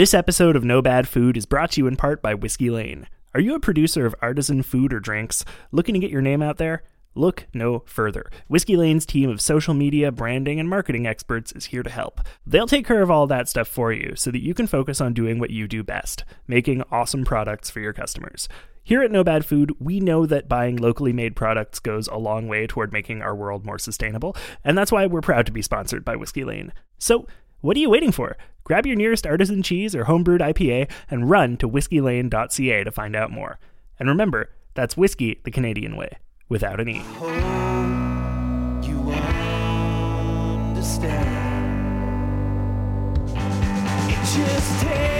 This episode of No Bad Food is brought to you in part by Whiskey Lane. Are you a producer of artisan food or drinks looking to get your name out there? Look no further. Whiskey Lane's team of social media, branding, and marketing experts is here to help. They'll take care of all that stuff for you so that you can focus on doing what you do best making awesome products for your customers. Here at No Bad Food, we know that buying locally made products goes a long way toward making our world more sustainable, and that's why we're proud to be sponsored by Whiskey Lane. So, what are you waiting for? Grab your nearest artisan cheese or homebrewed IPA and run to whiskeylane.ca to find out more. And remember, that's whiskey the Canadian way, without an E. It just takes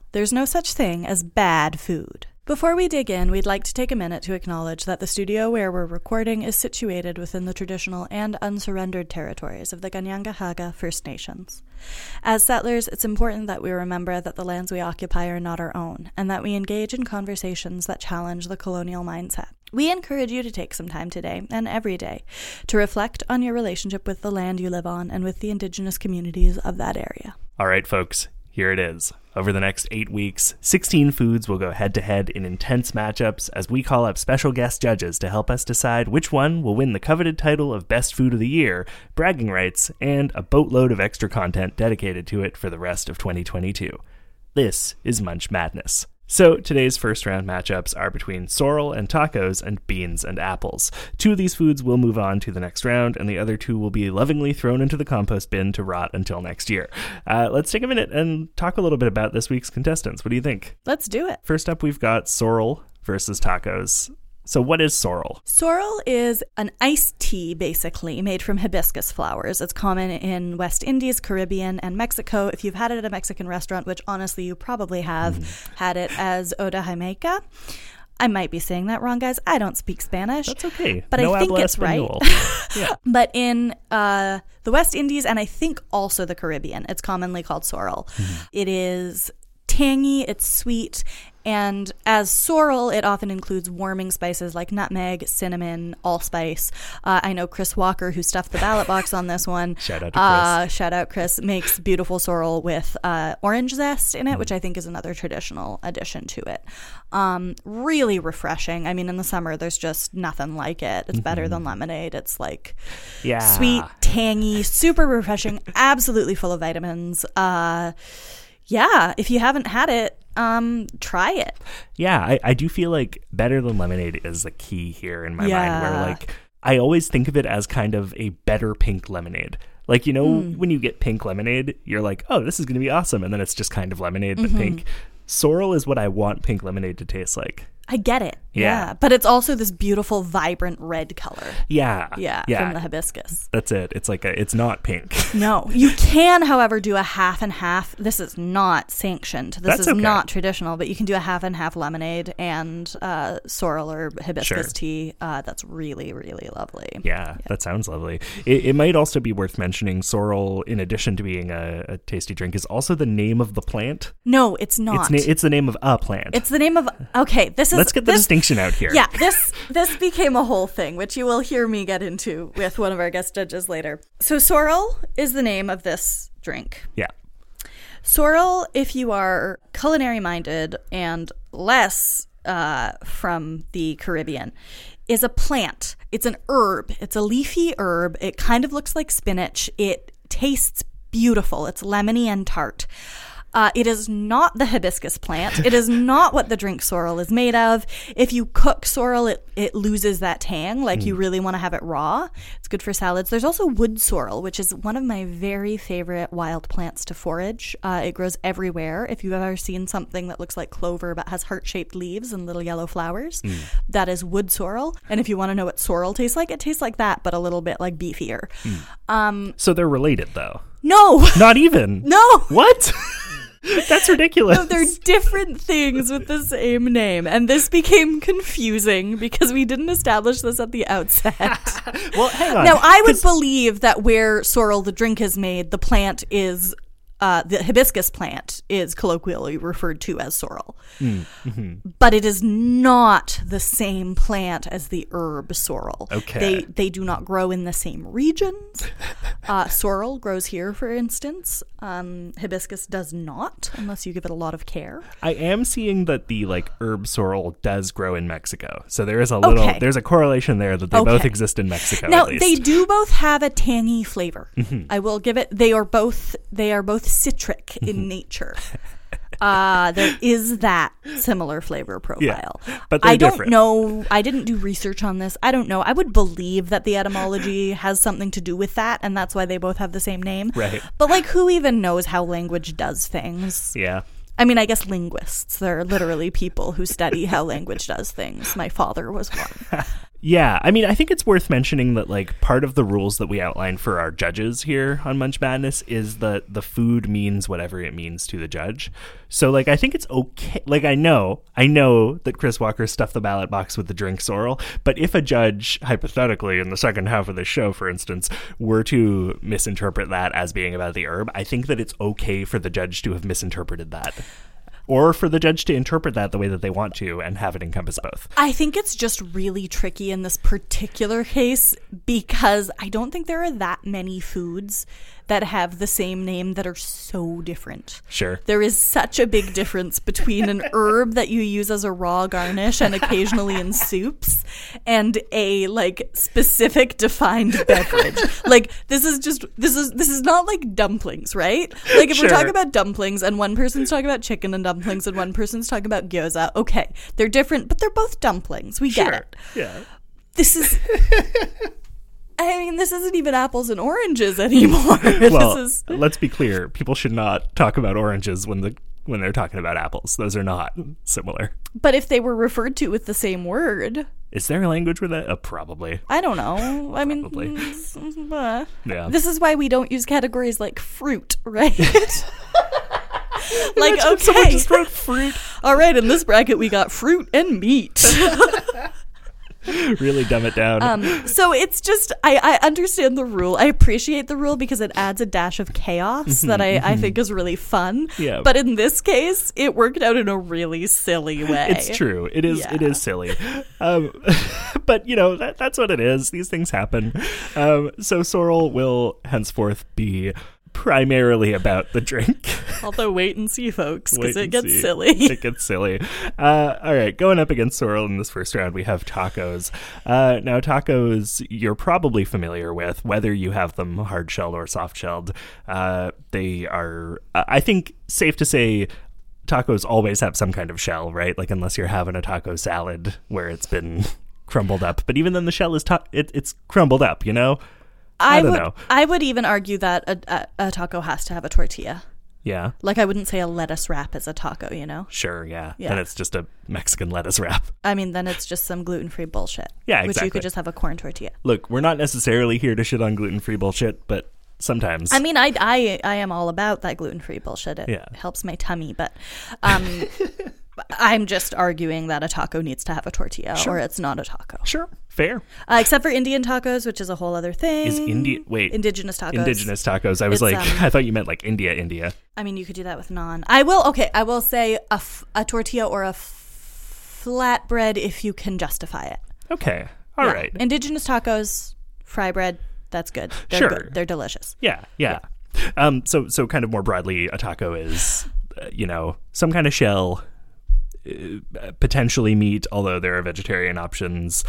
there's no such thing as bad food. Before we dig in, we'd like to take a minute to acknowledge that the studio where we're recording is situated within the traditional and unsurrendered territories of the Ganyangahaga First Nations. As settlers, it's important that we remember that the lands we occupy are not our own, and that we engage in conversations that challenge the colonial mindset. We encourage you to take some time today and every day to reflect on your relationship with the land you live on and with the indigenous communities of that area. All right, folks, here it is. Over the next eight weeks, 16 foods will go head to head in intense matchups as we call up special guest judges to help us decide which one will win the coveted title of Best Food of the Year, bragging rights, and a boatload of extra content dedicated to it for the rest of 2022. This is Munch Madness. So, today's first round matchups are between sorrel and tacos and beans and apples. Two of these foods will move on to the next round, and the other two will be lovingly thrown into the compost bin to rot until next year. Uh, let's take a minute and talk a little bit about this week's contestants. What do you think? Let's do it. First up, we've got sorrel versus tacos. So, what is sorrel? Sorrel is an iced tea, basically, made from hibiscus flowers. It's common in West Indies, Caribbean, and Mexico. If you've had it at a Mexican restaurant, which honestly you probably have had it as Oda Jamaica. I might be saying that wrong, guys. I don't speak Spanish. That's okay. But no I think it's right. español. But in uh, the West Indies and I think also the Caribbean, it's commonly called sorrel. It is tangy, it's sweet, and as sorrel, it often includes warming spices like nutmeg, cinnamon, allspice. Uh, I know Chris Walker, who stuffed the ballot box on this one. Shout out to Uh, shout out Chris makes beautiful sorrel with uh, orange zest in it, Mm. which I think is another traditional addition to it. Um, really refreshing. I mean, in the summer, there's just nothing like it. It's better Mm-hmm. than lemonade. It's like yeah. sweet, tangy, super refreshing, absolutely full of vitamins. Uh, yeah, if you haven't had it, um, try it. Yeah, I, I do feel like better than lemonade is the key here in my mind. Where like I always think of it as kind of a better pink lemonade. Like you know Hmm. when you get pink lemonade, you're like, oh, this is gonna be awesome, and then it's just kind of lemonade Mm-hmm. but pink. Sorrel is what I want pink lemonade to taste like. I get it. Yeah. But it's also this beautiful, vibrant red color. Yeah, Yeah, yeah. from the hibiscus. That's it. It's like a, it's not pink. No, you can, however, do a half and half. This is not sanctioned. This That's is okay. not traditional, but you can do a half and half lemonade and uh, sorrel or hibiscus Sure. tea. Uh, that's really, really lovely. Yeah, that sounds lovely. It, it might also be worth mentioning sorrel, in addition to being a, a tasty drink, is also the name of the plant. No, it's not. It's na- it's the name of a plant. It's the name of. Okay, this is. Let's get the this, distinction out here. Yeah, this this became a whole thing, which you will hear me get into with one of our guest judges later. So sorrel is the name of this drink. Yeah. Sorrel, if you are culinary minded and less uh, from the Caribbean, is a plant. It's an herb. It's a leafy herb. It kind of looks like spinach. It tastes beautiful. It's lemony and tart. Uh, it is not the hibiscus plant. It is not what the drink sorrel is made of. If you cook sorrel, it, it loses that tang. Like you really want to have it raw. It's good for salads. There's also wood sorrel, which is one of my very favorite wild plants to forage. Uh, it grows everywhere. If you've ever seen something that looks like clover but has heart shaped leaves and little yellow flowers, that is wood sorrel. And if you want to know what sorrel tastes like, it tastes like that, but a little bit like beefier. So they're related, though. No, Not even. no. What? That's ridiculous. No, they're different things with the same name. And this became confusing because we didn't establish this at the outset. well, hang on. now, I would believe that where sorrel, the drink, is made, the plant is. Uh, the hibiscus plant is colloquially referred to as sorrel, but it is not the same plant as the herb sorrel. Okay. they they do not grow in the same regions. Uh, sorrel grows here, for instance. Um, hibiscus does not, unless you give it a lot of care. I am seeing that the like herb sorrel does grow in Mexico. So there is a little Okay. there's a correlation there that they both exist in Mexico. Now at least. they do both have a tangy flavor. Mm-hmm. I will give it. They are both. They are both citric Mm-hmm. in nature. Uh, there is that similar flavor profile. but they're I don't different. know. I didn't do research on this. I don't know. I would believe that the etymology has something to do with that, and that's why they both have the same name. Right. But like, who even knows how language does things? Yeah. I mean, I guess linguists. They're literally people who study how language does things. My father was one. Yeah, I mean, I think it's worth mentioning that like part of the rules that we outline for our judges here on Munch Madness is that the food means whatever it means to the judge. So like I think it's okay like I know, I know that Chris Walker stuffed the ballot box with the drink sorrel, but if a judge hypothetically in the second half of the show for instance were to misinterpret that as being about the herb, I think that it's okay for the judge to have misinterpreted that. Or for the judge to interpret that the way that they want to and have it encompass both. I think it's just really tricky in this particular case because I don't think there are that many foods that have the same name that are so different. Sure. There is such a big difference between an herb that you use as a raw garnish and occasionally in soups and a like specific defined beverage. like this is just this is this is not like dumplings, right? Like if we're talking about dumplings and one person's talking about chicken and dumplings and one person's talking about gyoza, okay. They're different, but they're both dumplings. We get it. Yeah. This is I mean, this isn't even apples and oranges anymore. Well, this is let's be clear. People should not talk about oranges when the when they're talking about apples. Those are not similar. But if they were referred to with the same word, Is there a language with that? Uh, probably. I don't know. I mean, uh, Yeah. this is why we don't use categories like fruit, right? like, if someone okay, just wrote fruit. all right, in this bracket we got fruit and meat. really dumb it down. Um, so it's just I, I understand the rule. I appreciate the rule because it adds a dash of chaos that I, I think is really fun. Mm-hmm, Yeah. But in this case, it worked out in a really silly way. it's true. It is. It Yeah. is silly. Um, but you know that that's what it is. These things happen. Um, so Sorrel will henceforth be primarily about the drink. Although wait and see, folks, because it gets see. silly. It gets silly. Uh, all right, going up against Sorrel in this first round, we have tacos. Uh, now, tacos you're probably familiar with, whether you have them hard shelled or soft shelled. Uh, they are, I I think, safe to say. Tacos always have some kind of shell, right? Like unless you're having a taco salad where it's been crumbled up, but even then the shell is ta- it, it's crumbled up, you know? I, I don't would know. I would even argue that a, a, a taco has to have a tortilla. Yeah, Like I wouldn't say a lettuce wrap is a taco, you know? sure, yeah. Yeah. Then it's just a Mexican lettuce wrap. I mean, then it's just some gluten free bullshit. Yeah, Which you could just have a corn tortilla. Look, we're not necessarily here to shit on gluten free bullshit, but sometimes. I mean, I, I, I am all about that gluten free bullshit. It Yeah. helps my tummy, but um, I'm just arguing that a taco needs to have a tortilla or it's not a taco. sure, fair. Uh, except for Indian tacos, which is a whole other thing. Is Indian wait Indigenous tacos. indigenous tacos? I was It's, like, um, I thought you meant like India, India. I mean, you could do that with naan. I will. Okay, I will say a, f- a tortilla or a f- flatbread if you can justify it. Okay, all Yeah. right, Indigenous tacos, fry bread. That's good. They're Sure. good. They're delicious. yeah, yeah. Um, so so kind of more broadly, a taco is, uh, you know, some kind of shell, uh, potentially meat, although there are vegetarian options.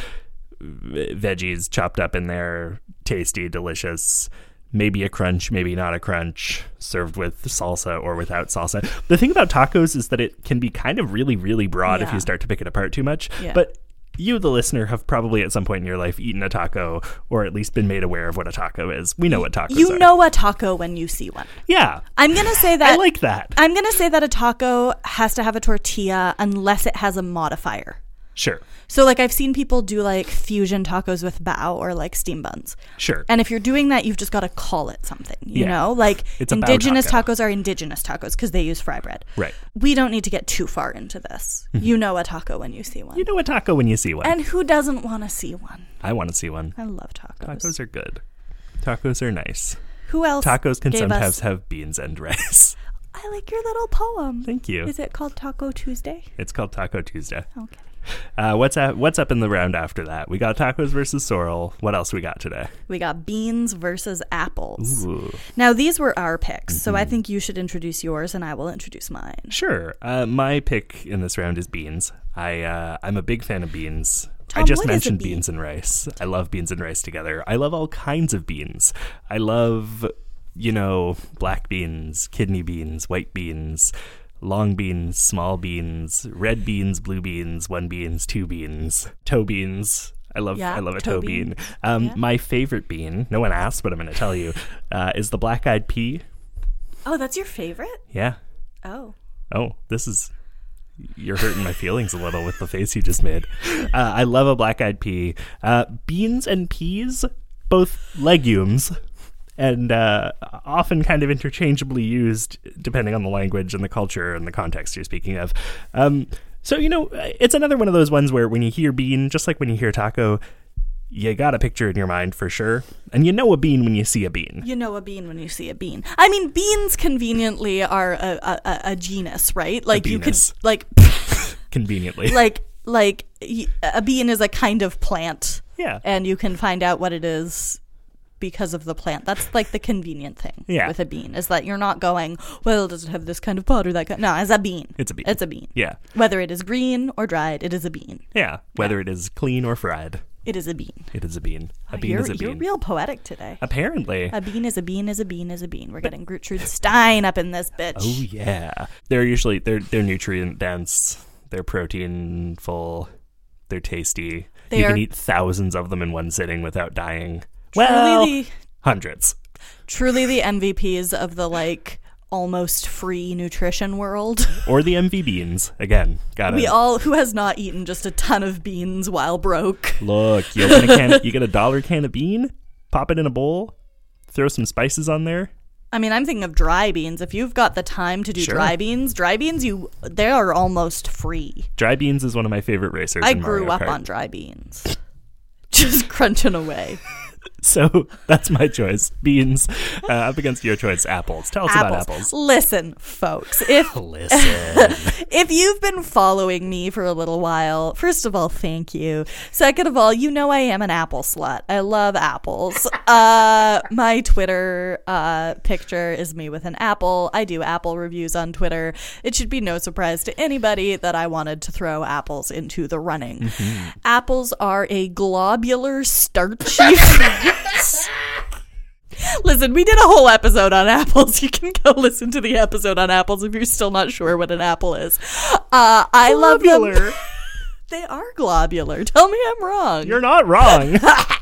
Veggies chopped up in there, tasty, delicious. maybe a crunch, maybe not a crunch, served with salsa or without salsa. The thing about tacos is that it can be kind of really, really broad if you start to pick it apart too much. Yeah. But you, the listener, have probably at some point in your life eaten a taco or at least been made aware of what a taco is. We know what tacos You are. know a taco when you see one. Yeah. I'm gonna say that I like that. I'm gonna say that a taco has to have a tortilla unless it has a modifier. Sure. So like I've seen people do like fusion tacos with bao or like steam buns. Sure. And if you're doing that, you've just got to call it something, you Yeah. know? Like It's indigenous taco. tacos are indigenous tacos because they use fry bread. Right. We don't need to get too far into this. Mm-hmm. You know a taco when you see one. You know a taco when you see one. and who doesn't want to see one? I want to see one. I love tacos. Tacos are good. Tacos are nice. Who else? Tacos can sometimes us- have beans and rice. I like your little poem. Thank you. Is it called Taco Tuesday? It's called Taco Tuesday. Okay. Uh, what's up? What's up in the round after that? We got tacos versus sorrel. What else we got today? We got beans versus apples. Ooh. Mm-hmm. Now these were our picks, so I think you should introduce yours and I will introduce mine. Sure. Uh, my pick in this round is beans. I uh, I'm a big fan of beans. I just what is a mentioned bean? beans and rice. I love beans and rice together. I love all kinds of beans. I love, you know, black beans, kidney beans, white beans, long beans, small beans, red beans, blue beans, one beans, two beans, toe beans. I love Yeah, I love a toe toe, bean. bean. Um, Yeah. My favorite bean, no one asked, but I'm going to tell you, uh, is the black eyed pea. Oh, that's your favorite? Yeah. Oh. Oh, this is. You're hurting my feelings a little with the face you just made. Uh, I love a black eyed pea. Uh, beans and peas, both legumes, and uh, often kind of interchangeably used depending on the language and the culture and the context you're speaking of. Um, so, you know, it's another one of those ones where when you hear bean, just like when you hear taco, you got a picture in your mind for sure. And you know a bean when you see a bean. You know a bean when you see a bean. I mean, beans conveniently are a, a, a, a genus, right? Like you could like Conveniently. like like a bean is a kind of plant, yeah. and you can find out what it is because of the plant. That's like the convenient thing Yeah. with a bean is that you're not going, well, does it have this kind of pod or that kind? No, it's a bean. It's a bean. It's a bean. Yeah. Whether it is green or dried, it is a bean. Yeah. Whether it is clean or fried. It is a bean. It is a bean. A oh, bean you're, is a bean. you're real poetic today. Apparently. A bean is a bean is a bean is a bean. We're getting Gertrude Stein up in this bitch. oh yeah. They're usually they're they're nutrient dense. They're protein full. They're tasty. They you are- can eat thousands of them in one sitting without dying. Truly Well, the hundreds. truly the MVPs of the like almost free nutrition world. Or the MV beans. Again, got it. We all who has not eaten just a ton of beans while broke. look. You open a can. you get a dollar can of bean. Pop it in a bowl. Throw some spices on there. I mean, I'm thinking of dry beans. If you've got the time to do Sure. dry beans, dry beans you they are almost free. Dry beans is one of my favorite racers. I grew Mario up Kart. on dry beans. Just crunching away. So that's my choice. Beans uh, up against your choice. Apples. Tell us about apples. Listen, folks, if Listen. if you've been following me for a little while, first of all, thank you. Second of all, you know I am an apple slut. I love apples. Uh, my Twitter uh, picture is me with an apple. I do apple reviews on Twitter. It should be no surprise to anybody that I wanted to throw apples into the running. Apples are a globular, starchy. Listen, we did a whole episode on apples. You can go listen to the episode on apples if you're still not sure what an apple is. Uh, I love them. Globular. They are globular. Tell me I'm wrong. You're not wrong.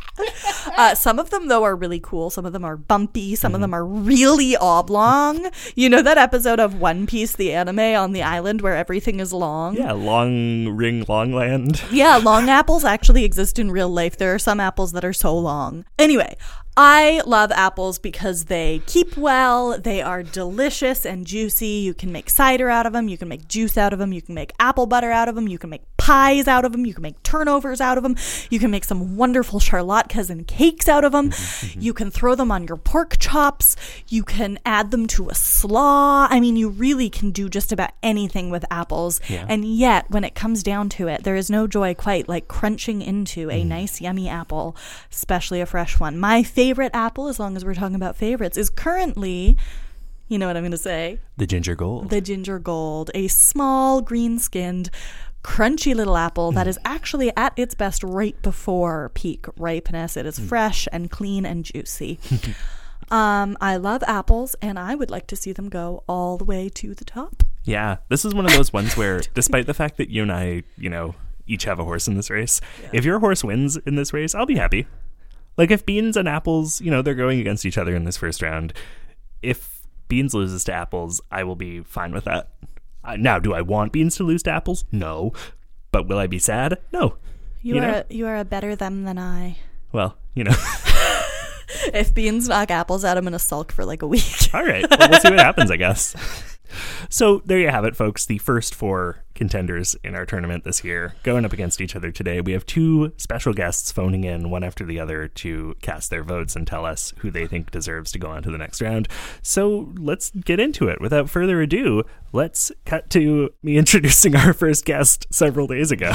Uh, some of them though are really cool. Some of them are bumpy. Some Mm-hmm. of them are really oblong. You know that episode of One Piece, the anime on the island where everything is long. yeah, long ring, long land. Yeah, long apples actually exist in real life. There are some apples that are so long. Anyway, I love apples because they keep well, they are delicious and juicy. You can make cider out of them, you can make juice out of them, you can make apple butter out of them, you can make pies out of them, you can make turnovers out of them, you can make some wonderful charlotkas and cakes out of them. you can throw them on your pork chops, you can add them to a slaw. I mean, you really can do just about anything with apples. Yeah. And yet, when it comes down to it, there is no joy quite like crunching into a mm. nice, yummy apple, especially a fresh one. My favorite apple, as long as we're talking about favorites, is currently, you know what I'm going to say? The ginger gold. The ginger gold, a small, green skinned, crunchy little apple that is actually at its best right before peak ripeness. It is fresh and clean and juicy. Um, I love apples, and I would like to see them go all the way to the top. Yeah, this is one of those ones where, despite the fact that you and I, you know, each have a horse in this race, if your horse wins in this race, I'll be happy. Like if beans and apples, you know, they're going against each other in this first round. If beans loses to apples, I will be fine with that. Uh, now, do I want beans to lose to apples? No. But will I be sad? No. You, You are know? a, you are a better them than I. Well, you know. If beans knock apples out, I'm gonna sulk for like a week. All right. Well, we'll see what happens, I guess. So there you have it, folks. The first four contenders in our tournament this year going up against each other today. We have two special guests phoning in one after the other to cast their votes and tell us who they think deserves to go on to the next round. So let's get into it. Without further ado, let's cut to me introducing our first guest several days ago.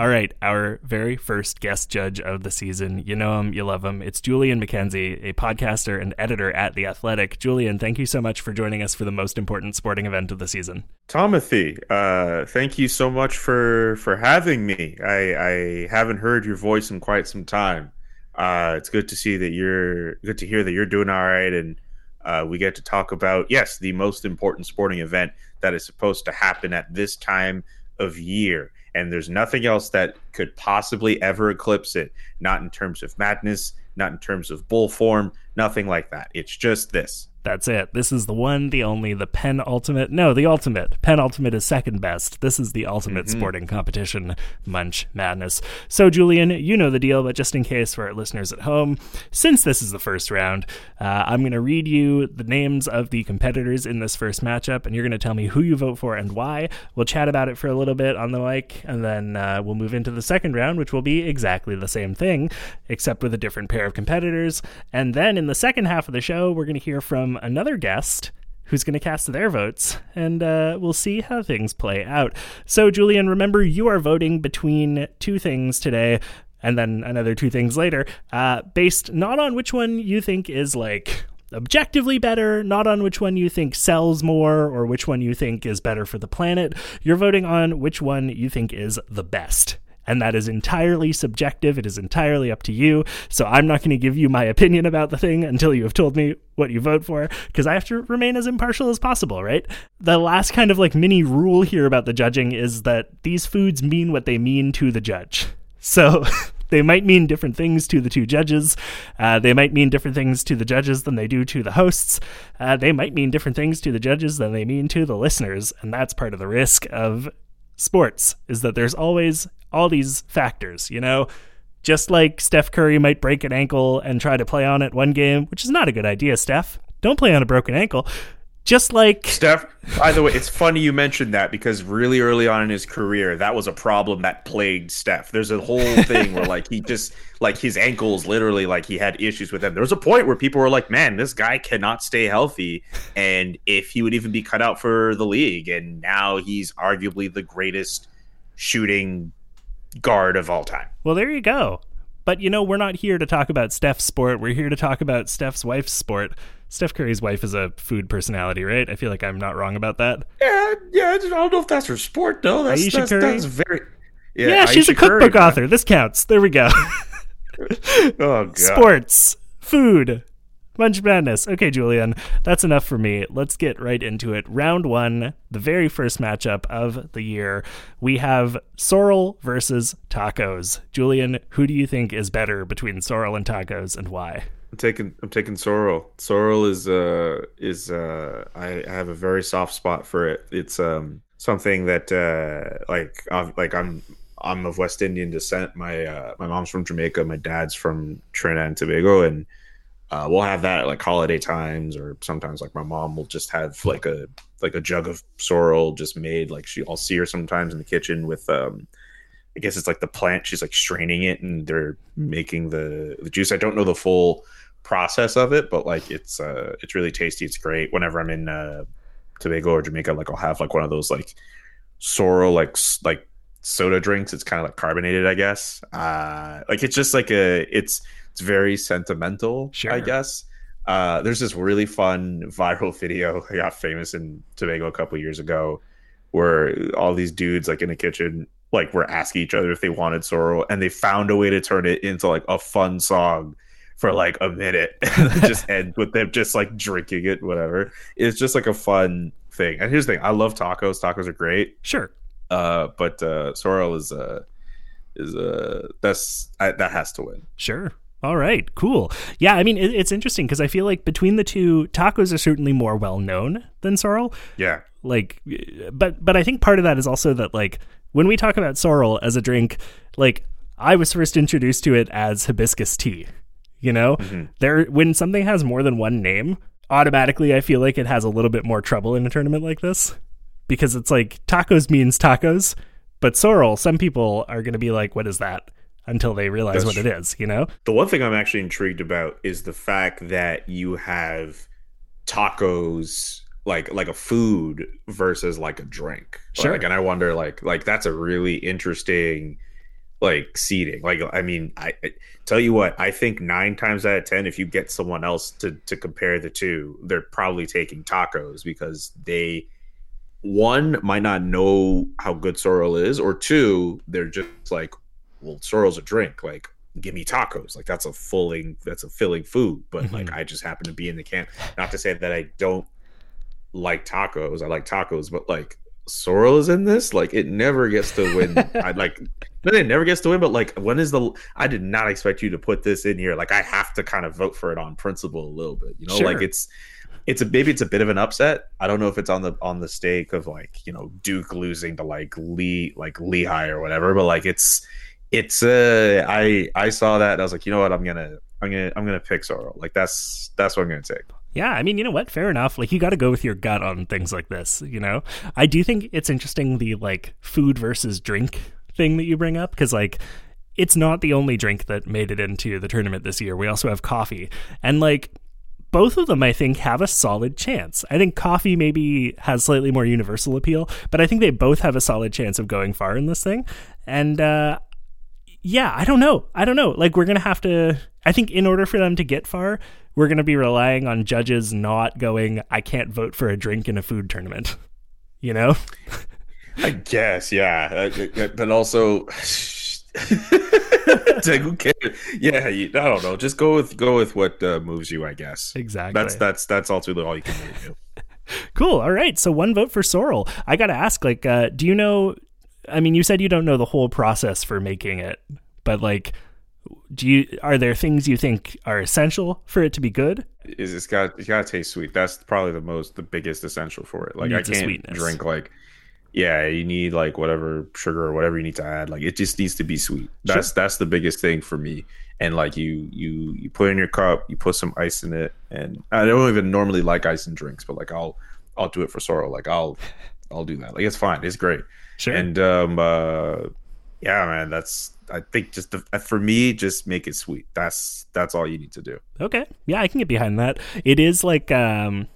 All right, our very first guest judge of the season. You know him, you love him. It's Julian McKenzie, a podcaster and editor at The Athletic. Julian, thank you so much for joining us for the most important sporting event of the season. Tomothy, uh, thank you so much for for having me. I, I haven't heard your voice in quite some time. Uh, it's good to see that you're good to hear that you're doing all right, and uh, we get to talk about yes, the most important sporting event that is supposed to happen at this time of year. And there's nothing else that could possibly ever eclipse it. Not in terms of madness, not in terms of bull form, nothing like that. It's just this. That's it. This is the one, the only, the penultimate. No, the ultimate. Penultimate is second best. This is the ultimate sporting competition, Munch Madness. So, Julian, you know the deal, but just in case for our listeners at home, since this is the first round, uh, I'm going to read you the names of the competitors in this first matchup, and you're going to tell me who you vote for and why. We'll chat about it for a little bit on the mic, and then uh, we'll move into the second round, which will be exactly the same thing, except with a different pair of competitors. And then in the second half of the show, we're going to hear from another guest who's going to cast their votes, and uh, we'll see how things play out. So, Julian, remember you are voting between two things today, and then another two things later, uh, based not on which one you think is like objectively better, not on which one you think sells more or which one you think is better for the planet. You're voting on which one you think is the best and that is entirely subjective. It is entirely up to you. So I'm not going to give you my opinion about the thing until you have told me what you vote for, because I have to remain as impartial as possible, right? The last kind of like mini rule here about the judging is that these foods mean what they mean to the judge. So. They might mean different things to the two judges. Uh, they might mean different things to the judges than they do to the hosts. Uh, they might mean different things to the judges than they mean to the listeners. And that's part of the risk of sports is that there's always all these factors, you know? Just like Steph Curry might break an ankle and try to play on it one game, which is not a good idea, Steph. Don't play on a broken ankle. Just like Steph, by the way, it's funny you mentioned that because really early on in his career, that was a problem that plagued Steph. There's a whole thing where like he just like his ankles literally like he had issues with them. There was a point where people were like, "Man, this guy cannot stay healthy," and if he would even be cut out for the league. And now he's arguably the greatest shooting guard of all time. Well, there you go. But you know, we're not here to talk about Steph's sport. We're here to talk about Steph's wife's sport. Steph Curry's wife is a food personality, right? I feel like I'm not wrong about that. Yeah, yeah. I don't know if that's her sport though. That's Ayesha that's, Curry? that's very. Yeah, she's a Ayesha Curry. cookbook author. This counts. There we go. Oh god. Sports, food, Munch Madness. Okay, Julian, that's enough for me. Let's get right into it. Round one, the very first matchup of the year. We have Sorrel versus Tacos. Julian, who do you think is better between Sorrel and Tacos and why? I'm taking I'm taking Sorrel. Sorrel is uh is uh I, I have a very soft spot for it. It's um something that uh like i like I'm I'm of West Indian descent. My uh my mom's from Jamaica, my dad's from Trinidad and Tobago and uh, we'll have that at like holiday times or sometimes like my mom will just have like a like a jug of sorrel just made like she I'll see her sometimes in the kitchen with um I guess it's like the plant she's like straining it and they're making the the juice. I don't know the full process of it, but like it's uh it's really tasty. It's great. Whenever I'm in uh Tobago or Jamaica, like I'll have like one of those like sorrel like like soda drinks. It's kind of like carbonated, I guess. Uh like it's just like a it's it's very sentimental, Sure. I guess. Uh, there's this really fun viral video I got famous in Tobago a couple years ago, where all these dudes like in the kitchen like were asking each other if they wanted sorrel, and they found a way to turn it into like a fun song for like a minute and just end with them just like drinking it, whatever. It's just like a fun thing. And here's the thing: I love tacos. Tacos are great. Sure. Uh, but uh, sorrel is uh is uh that's I, that has to win. Sure. All right, cool. Yeah, I mean, it, it's interesting because I feel like between the two, tacos are certainly more well known than sorrel. Yeah, Like, but but I think part of that is also that like when we talk about sorrel as a drink, like I was first introduced to it as hibiscus tea. You know, mm-hmm. there when something has more than one name, automatically I feel like it has a little bit more trouble in a tournament like this because it's like tacos means tacos, but sorrel. Some people are going to be like, "What is that?" Until they realize That's what it is. You know. the one thing I'm actually intrigued about is the fact that you have tacos like like a food versus like a drink. Sure. Like, and I wonder like like that's a really interesting like seating. Like I mean, I, I tell you what, I think nine times out of ten, if you get someone else to to compare the two, they're probably taking tacos because they one might not know how good sorrel is, or two, they're just like, well, sorrel's a drink. Like, give me tacos. Like that's a filling, that's a filling food. But like, mm-hmm. I just happen to be in the camp. Not to say that I don't like tacos. I like tacos, but like sorrel is in this. Like, it never gets to win. I like. No, it never gets to win, but like, when is the? I did not expect you to put this in here. Like, I have to kind of vote for it on principle a little bit. You know, Sure. like it's it's a maybe it's a bit of an upset. I don't know if it's on the on the stake of like you know Duke losing to like Lee like Lehigh or whatever, but like it's it's uh I I saw that and I was like you know what I'm gonna I'm gonna I'm gonna pick Sorrel like that's that's what I'm gonna take. Yeah, I mean, you know what? Fair enough. Like, you got to go with your gut on things like this, you know? I do think it's interesting the, like, food versus drink thing that you bring up, because, like, it's not the only drink that made it into the tournament this year. We also have coffee. And, like, both of them, I think, have a solid chance. I think coffee maybe has slightly more universal appeal, but I think they both have a solid chance of going far in this thing. And, uh, yeah, I don't know. I don't know. Like, we're going to have to. I think in order for them to get far, we're going to be relying on judges not going, I can't vote for a drink in a food tournament. You know? I guess yeah, Uh, uh, but also. Like, who cares? Yeah, you, I don't know. Just go with go with what uh, moves you, I guess. Exactly. That's that's that's ultimately all you can really do. Cool. All right. So one vote for Sorrel. I got to ask, like, uh, do you know? I mean, you said you don't know the whole process for making it, but like, do you? Are there things you think are essential for it to be good? is it's got it's got to taste sweet. That's probably the most the biggest essential for it. Like I Needs can't sweetness. drink like yeah, you need like whatever sugar or whatever you need to add. Like it just needs to be sweet. That's that's the biggest thing for me. And like you you you put in your cup, you put some ice in it, and I don't even normally like ice in drinks, but like I'll I'll do it for sorrel. Like I'll I'll do that. Like it's fine. It's great. Sure. And um uh yeah, man, that's I think just the, for me, just make it sweet. That's that's all you need to do. Okay. Yeah, I can get behind that. It is like um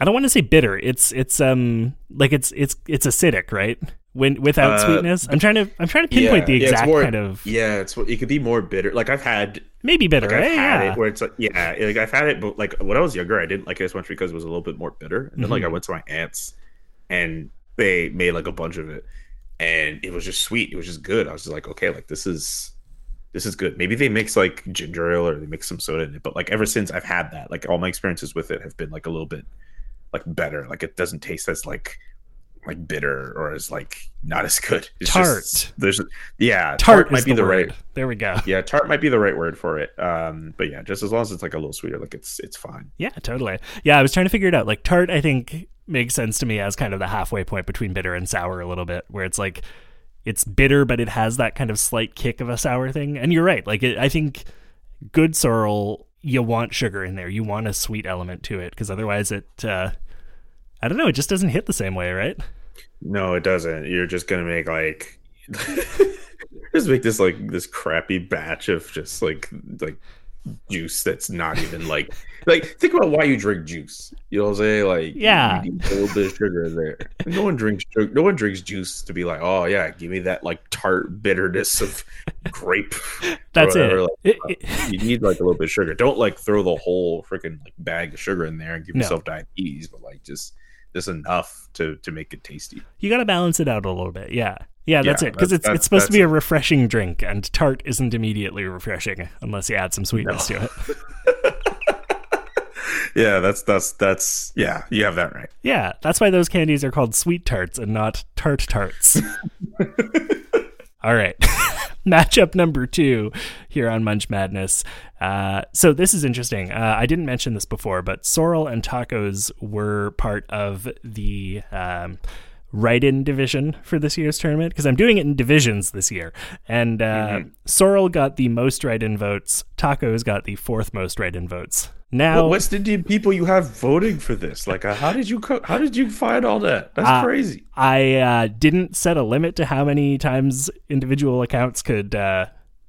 I don't want to say bitter. It's it's um like it's it's it's acidic, right? When without Uh, sweetness. I'm trying to I'm trying to pinpoint the it's exact more- kind of yeah. It's it could be more bitter. Like I've had maybe bitter, like I've right? had Yeah. it where it's like yeah, like I've had it, but like when I was younger, I didn't like it as much because it was a little bit more bitter. And then like I went to my aunt's, and they made like a bunch of it, and it was just sweet. It was just good. I was just like, okay, like this is this is good. Maybe they mix like ginger ale or they mix some soda in it, but like ever since I've had that, like all my experiences with it have been like a little bit like better. Like it doesn't taste as like like bitter or as like not as good. It's Tart. Just, there's yeah, Tart, might is be the, word. right There we go. yeah tart might be the right word for it um but yeah just as long as it's like a little sweeter like it's it's fine Yeah, totally. Yeah, I was trying to figure it out. Like tart, I think makes sense to me as kind of the halfway point between bitter and sour a little bit, where it's like it's bitter, but it has that kind of slight kick of a sour thing. And you're right. Like it, I think good sorrel, you want sugar in there. You want a sweet element to it because otherwise it. uh I don't know. It just doesn't hit the same way, right? no it doesn't you're just gonna make like just make this like this crappy batch of just like like juice that's not even like like think about why you drink juice you know what i'm saying like Yeah. you need a little bit of sugar in there no one drinks sugar- no one drinks juice to be like oh yeah give me that like tart bitterness of grape That's it. Like, It- it- uh, you need like a little bit of sugar. Don't like throw the whole freaking like bag of sugar in there and give No. yourself diabetes, but like just just enough to to make it tasty. you got to balance it out a little bit. Yeah. Yeah, that's Yeah, it. Because it's it's supposed to be a refreshing drink, and tart isn't immediately refreshing unless you add some sweetness to it. Yeah, that's that's that's yeah, you have that right. Yeah, that's why those candies are called sweet tarts and not tart tarts. All right. Matchup number two here on Munch Madness. Uh, so this is interesting. Uh, I didn't mention this before, but Sorrel and Tacos were part of the um, write-in division for this year's tournament because I'm doing it in divisions this year. And uh, Sorrel got the most write-in votes. Tacos got the fourth most write-in votes. Now, What West Indian people you have voting for this? Like, uh, how did you co- how did you find all that? That's Uh, crazy. I uh, didn't set a limit to how many times individual accounts could uh,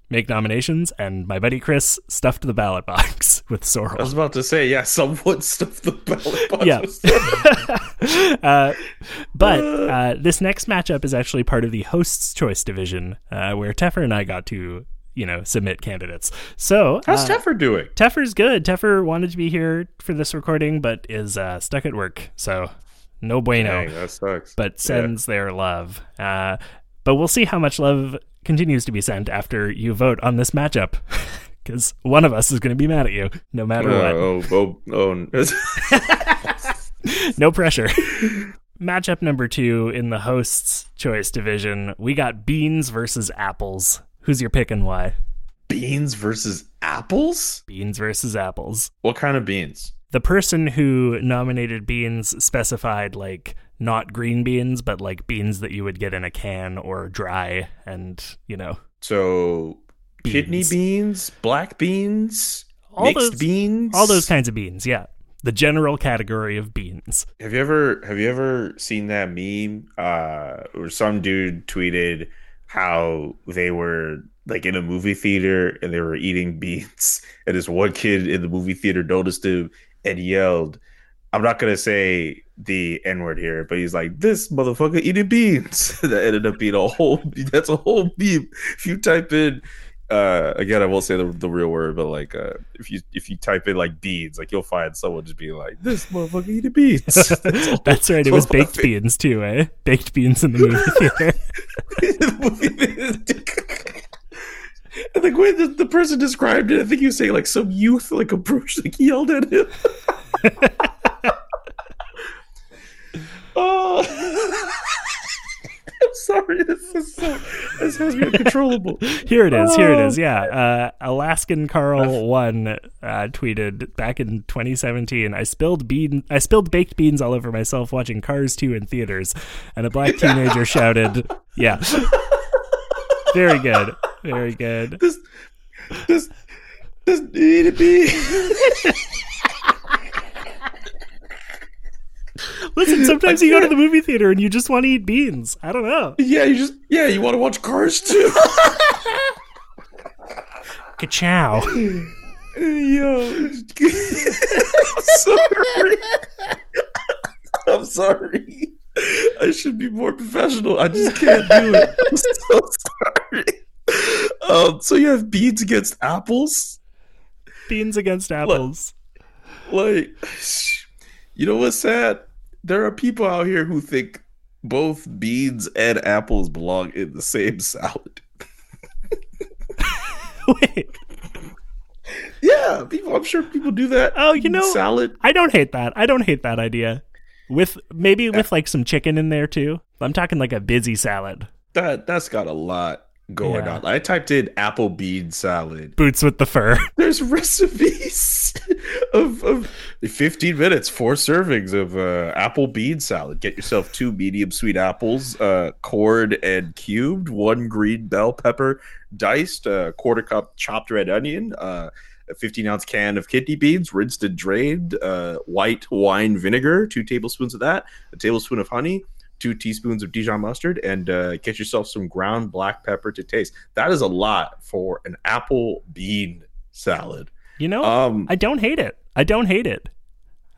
make nominations, and my buddy Chris stuffed the ballot box with Sorrel. I was about to say, yeah, someone stuffed the ballot box. Yeah. with- uh, but uh, this next matchup is actually part of the host's choice division, uh, where Teffer and I got to, you know, submit candidates. So How's uh, Teffer doing? Teffer's good. Teffer wanted to be here for this recording, but is uh, stuck at work, so no bueno. Dang, that sucks. but sends their love. Uh, but we'll see how much love continues to be sent after you vote on this matchup. Because one of us is going to be mad at you, no matter what. oh, oh, oh, oh No pressure. Matchup number two in the host's choice division, we got beans versus apples. Who's your pick and why? beans versus apples? Beans versus apples. What kind of beans? The person who nominated beans specified like not green beans, but like beans that you would get in a can or dry, and you know So, kidney Beans. beans, black beans, All mixed those- beans, all those kinds of beans. Yeah, the general category of beans. Have you ever have you ever seen that meme uh where some dude tweeted how they were like in a movie theater and they were eating beans and this one kid in the movie theater noticed him and yelled I'm not gonna say the N word here, but he's like, "This motherfucker eating beans." that ended up being a whole. That's a whole meme. If you type in, uh, again, I won't say the, the real word, but like, uh, if you if you type in like beans, like you'll find someone just being like, "This motherfucker eating beans." That's all- That's right. It was that's all I baked beans too, eh? Baked beans in the movie theater. and the way the, the person described it, I think was saying like some youth like approached, like yelled at him. Sorry. This is so. This has me uncontrollable. Here it is. Here it Oh. Yeah. Uh, Alaskan Carl one uh, tweeted back in 2017. I spilled bean. I spilled baked beans all over myself watching Cars 2 in theaters, and a black teenager shouted, "Yeah." Very good. Very good. This, this, this need to be. Listen, sometimes you go to the movie theater and you just want to eat beans. I don't know. Yeah, you just yeah, you want to watch Cars too. Ka-chow. Yo, sorry. I'm sorry. I should be more professional. I just can't do it. I'm so sorry. Um, so you have beans against apples? Beans against apples. Like, you know what's sad? There are people out here who think both beans and apples belong in the same salad. Wait. Yeah, people. I'm sure people do that. Oh, you know- salad. I don't hate that. I don't hate that idea. With maybe with like some chicken in there too. I'm talking like a busy salad. That that's got a lot going Yeah. on. I typed in apple bean salad. Boots with the fur. There's recipes of, of 15 minutes, four servings of uh, apple bean salad. Get yourself two medium sweet apples, uh, cored and cubed, one green bell pepper diced, a quarter cup chopped red onion, uh, a 15 ounce can of kidney beans, rinsed and drained, uh, white wine vinegar, two tablespoons of that, a tablespoon of honey, two teaspoons of Dijon mustard, and uh, get yourself some ground black pepper to taste. That is a lot for an apple bean salad. You know, Um, I don't hate it. I don't hate it.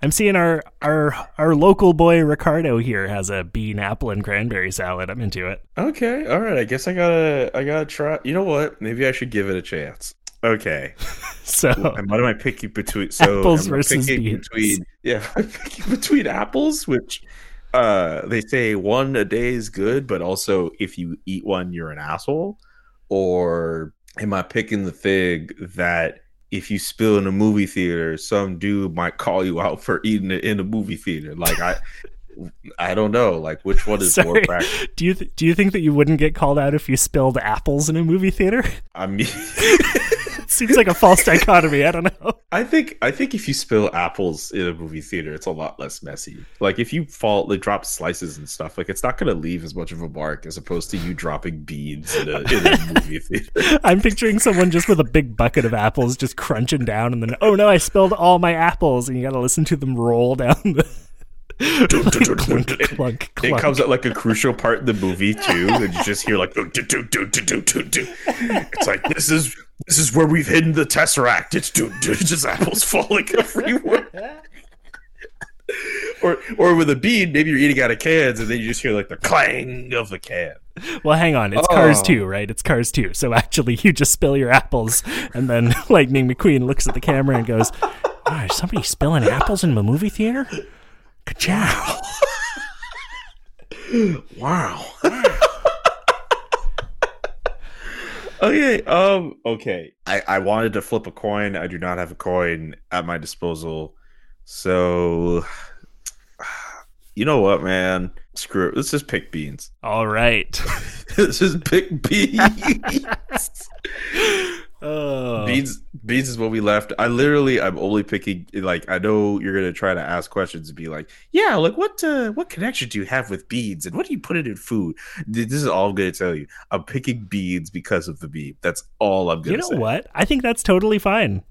I'm seeing our our our local boy Ricardo here has a bean, apple, and cranberry salad. I'm into it. okay, all right. I guess I gotta, I gotta try. You know what? Maybe I should give it a chance. Okay, So and what am I picking between? So Apples versus picking beans. Between, yeah, I'm picking between apples, which uh they say one a day is good, but also if you eat one, you're an asshole? Or am I picking the fig that if you spill in a movie theater, some dude might call you out for eating it in a movie theater? Like I I don't know. Like which one is more practical? Do you th- do you think that you wouldn't get called out if you spilled apples in a movie theater? I mean seems like a false dichotomy. I don't know. I think I think if you spill apples in a movie theater, it's a lot less messy. Like if you fall, like drop slices and stuff, like it's not going to leave as much of a mark as opposed to you dropping beads in a, in a movie theater. I'm picturing someone just with a big bucket of apples just crunching down, and then oh no, I spilled all my apples, and you got to listen to them roll down the clunk, clunk. It comes at like a crucial part in the movie too, and you just hear like do, do, do, do, do, do, do. It's like this is this is where we've hidden the tesseract. It's do, do, just apples falling everywhere. or or with a bead, maybe you're eating out of cans, and then you just hear like the clang of the can. Well, hang on, it's oh. Cars too, right? It's Cars too. So actually, you just spill your apples, and then Lightning McQueen looks at the camera and goes, oh, "Is somebody spilling apples in the movie theater?" Ka-chow. Wow. okay. Um. Okay. I I wanted to flip a coin. I do not have a coin at my disposal, so you know what, man? Screw it. Let's just pick beans. All right. Let's just pick beans. Oh. beans. Beans is what we left. I literally, I'm only picking. Like, I know you're gonna try to ask questions and be like, "Yeah, like what? Uh, what connection do you have with beans? And what do you put it in food?" This is all I'm gonna tell you. I'm picking beans because of the bean. That's all I'm gonna You know say. what? I think that's totally fine.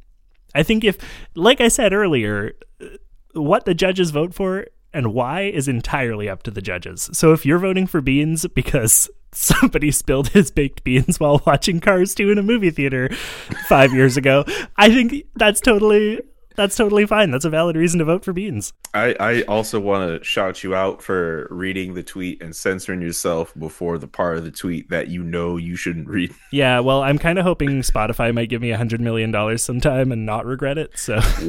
I think if, like I said earlier, uh, what the judges vote for and why is entirely up to the judges. So if you're voting for beans because somebody spilled his baked beans while watching Cars 2 in a movie theater 5 years ago, I think that's totally that's totally fine. That's a valid reason to vote for beans. I, I also want to shout you out for reading the tweet and censoring yourself before the part of the tweet that you know you shouldn't read. Yeah, well, I'm kind of hoping Spotify might give me a 100 million dollars sometime and not regret it. So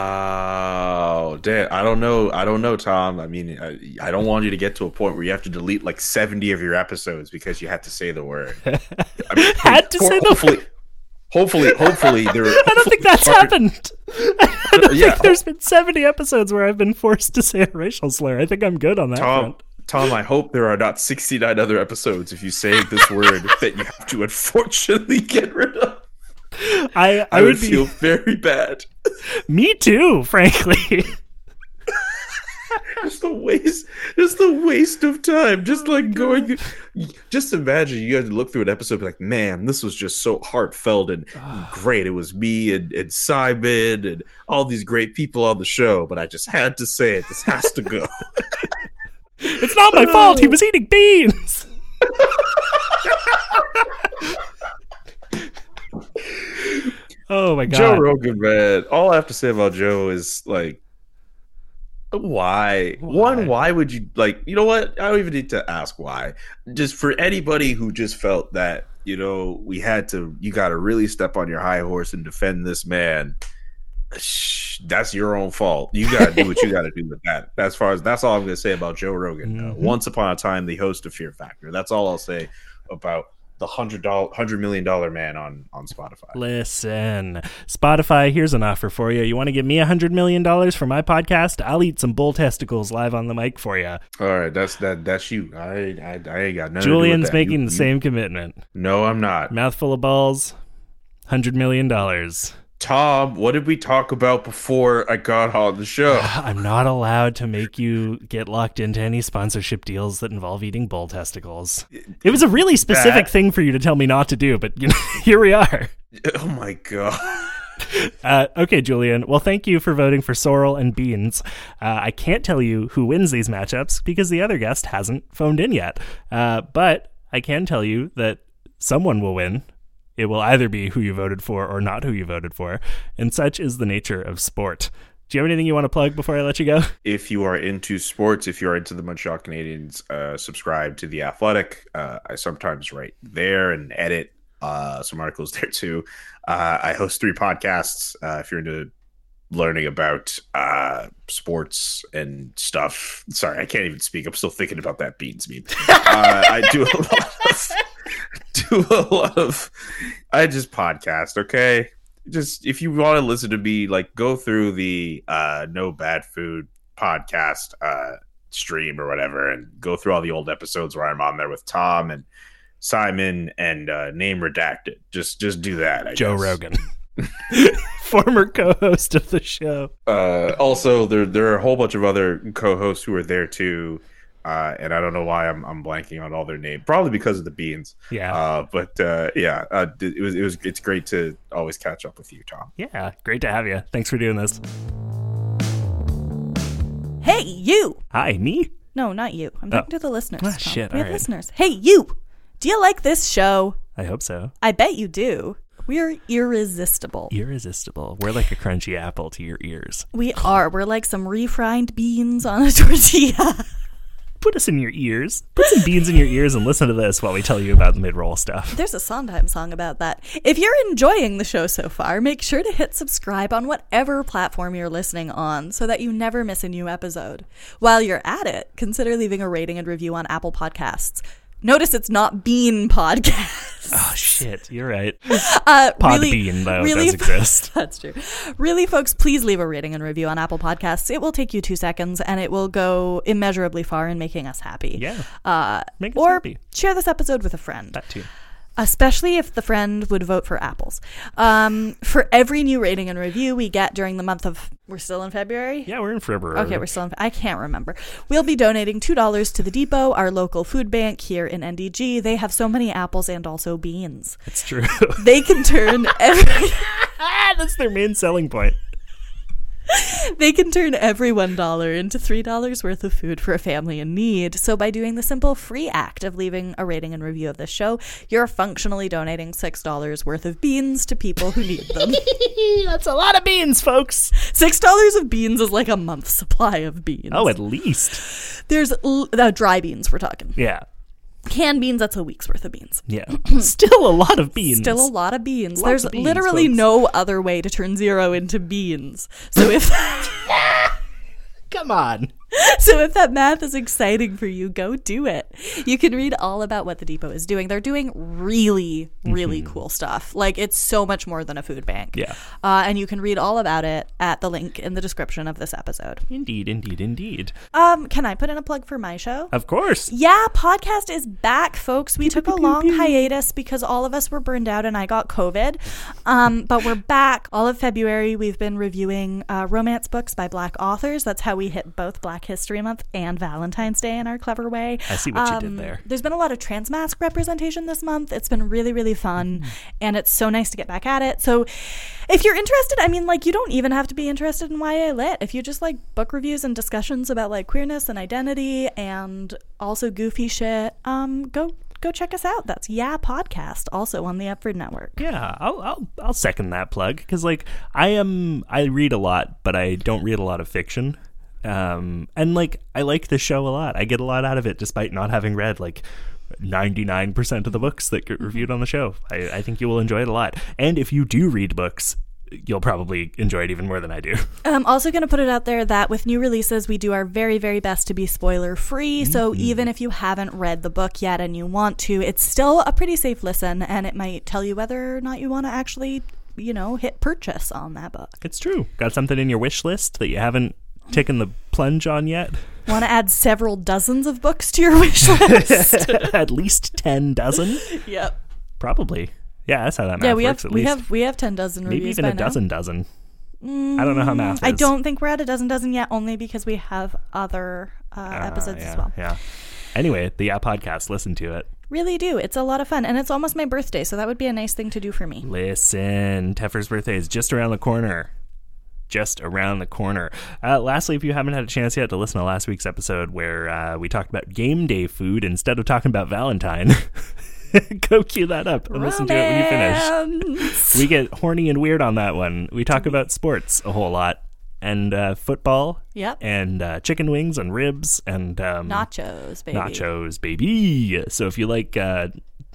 Wow, damn! I don't know. I don't know, Tom. I mean, I, I don't want you to get to a point where you have to delete like seventy of your episodes because you had to say the word. I mean, Had to say the hopefully, Hopefully, hopefully there. I don't think that's happened. I don't Yeah. think there's been 70 episodes where I've been forced to say a racial slur. I think I'm good on that Tom, front. Tom, I hope there are not 69 other episodes if you say this word that you have to unfortunately get rid of. I, I, I, would would be feel very bad. me too, frankly. just a waste just a waste of time. Just oh like going just imagine you had to look through an episode and be like man this was just so heartfelt and ah. great. It was me and, and simon and all these great people on the show but i just had to say it. This has to go. It's not my fault. He oh. was eating beans. oh my god. joe rogan man. All i have to say about joe is like why? Why? one why would you like you know what i don't even need to ask why just for anybody who just felt that you know we had to you got to really step on your high horse and defend this man shh, that's your own fault you got to do what you got to do with that as far as that's all i'm going to say about joe rogan uh, Mhm. once upon a time the host of fear factor that's all i'll say about the hundred dollar hundred million dollar man on on spotify Listen, Spotify, here's an offer for you. You want to give me a $100 million for my podcast? I'll eat some bull testicles live on the mic for you. all right that's that that's you i i, I ain't got nothing Julian's to do with that. making You- the you- same commitment. no i'm not Mouthful of balls, $100 million. Tom, what did we talk about before I got on the show? I'm not allowed to make you get locked into any sponsorship deals that involve eating bull testicles. It was a really specific That- thing for you to tell me not to do, but you know, here we are. Oh my god. Uh, okay, Julian. Well, thank you for voting for Sorrel and Beans. Uh, I can't tell you who wins these matchups because the other guest hasn't phoned in yet. Uh, but I can tell you that someone will win. It will either be who you voted for or not who you voted for. And such is the nature of sport. Do you have anything you want to plug before I let you go? If you are into sports, if you're into the Montreal Canadiens, uh, subscribe to The Athletic. Uh, I sometimes write there and edit uh, some articles there too. Uh, I host three podcasts. Uh, if you're into learning about uh, sports and stuff. Sorry, I can't even speak. I'm still thinking about that beans meme. uh, I do a lot of do a lot of. I just podcast. Okay, just if you want to listen to me, like go through the uh, No Bad Food podcast uh, stream or whatever, and go through all the old episodes where I'm on there with Tom and Simon and uh, name redacted. Just just do that. I Joe guess. Rogan, former co-host of the show. Uh, also, there there are a whole bunch of other co-hosts who are there too, uh, and I don't know why I'm I'm blanking on all their names. Probably because of the beans. Yeah, Uh, but uh, yeah, uh, it was it was it's great to always catch up with you, Tom. yeah, great to have you. Thanks for doing this. Hey, you! Hi, me. No, not you. I'm talking Oh. to the listeners. Ah, shit, We have alright. listeners. Hey, you! Do you like this show? I hope so. I bet you do. We're irresistible. Irresistible. We're like a crunchy apple to your ears. We are. We're like some refried beans on a tortilla. Put us in your ears. Put some beans in your ears and listen to this while we tell you about the mid-roll stuff. There's a Sondheim song about that. If you're enjoying the show so far, make sure to hit subscribe on whatever platform you're listening on so that you never miss a new episode. While you're at it, consider leaving a rating and review on Apple Podcasts. Notice it's not Bean Podcast. Oh shit, you're right. Uh, Podbean though really, does exist. That's true. Really, folks, please leave a rating and review on Apple Podcasts. It will take you two seconds and it will go immeasurably far in making us happy. Yeah, Uh, Make us or happy. share this episode with a friend, that too. Especially if the friend would vote for apples. Um, for every new rating and review we get during the month of, we're still in February? Yeah, we're in February. Okay, we're still in. I can't remember. We'll be donating two dollars to the Depot, our local food bank here in NDG. They have so many apples and also beans. It's true. They can turn every. That's their main selling point. They can turn every $1 into $3 worth of food for a family in need. So, by doing the simple free act of leaving a rating and review of this show, you're functionally donating $6 worth of beans to people who need them. That's a lot of beans, folks. $6 of beans is like a month's supply of beans. Oh, at least. There's l- uh, dry beans, we're talking. Yeah. Canned beans, that's a week's worth of beans. Yeah. Still a lot of beans. Still a lot of beans. Lots There's of beans, literally folks. no other way to turn zero into beans. So if Come on. so if that math is exciting for you, go do it. You can read all about what the depot is doing. They're doing really, really cool stuff. Like it's so much more than a food bank. Mm-hmm. Yeah. Uh, and you can read all about it at the link in the description of this episode. Indeed, indeed, indeed. Um, can I put in a plug for my show? Of course. Yeah, podcast is back, folks. We took a long hiatus because all of us were burned out and I got COVID. Um, but we're back. All of February, we've been reviewing uh, romance books by Black authors. That's how we hit both Black History Month and Valentine's Day in our clever way. I see what you Um, did there. There's been a lot of trans mask representation this month. It's been really, really fun. Mm-hmm. And it's so nice to get back at it. So if you're interested, I mean, like, you don't even have to be interested in YA Lit. If you just like book reviews and discussions about like queerness and identity and also goofy shit, um, go go check us out. That's Yeah Podcast, also on the Upford Network. Yeah, I'll I'll I'll second that plug because like I am I read a lot, but I don't read a lot of fiction. Um, and like I like the show a lot. I get a lot out of it, despite not having read like. 99% of the books that get mm-hmm. reviewed on the show. I, I think you will enjoy it a lot. And if you do read books, you'll probably enjoy it even more than I do. I'm um, also going to put it out there that with new releases, we do our very, very best to be spoiler free. So mm-hmm. even if you haven't read the book yet and you want to, it's still a pretty safe listen and it might tell you whether or not you want to actually, you know, hit purchase on that book. It's true. Got something in your wish list that you haven't taken the plunge on yet? Want to add several dozens of books to your wish list? At least 10 dozen? yep. Probably. Yeah, that's how that math Yeah, we works have we have we have 10 dozen Maybe even a now. dozen dozen. I don't know how math is. I don't think we're at a dozen dozen yet only because we have other uh, Uh, episodes yeah, as well. Yeah. Anyway, the Yeah podcast, listen to it. Really do. It's a lot of fun and it's almost my birthday, so that would be a nice thing to do for me. Listen, Teffer's birthday is just around the corner. Just around the corner. Uh, lastly, if you haven't had a chance yet to listen to last week's episode where uh, we talked about game day food instead of talking about Valentine, go cue that up and listen to it when you finish. We get horny and weird on that one. We talk about sports a whole lot and uh, football Yep. and uh, chicken wings and ribs and um, Nachos, baby. nachos, baby. So if you like uh,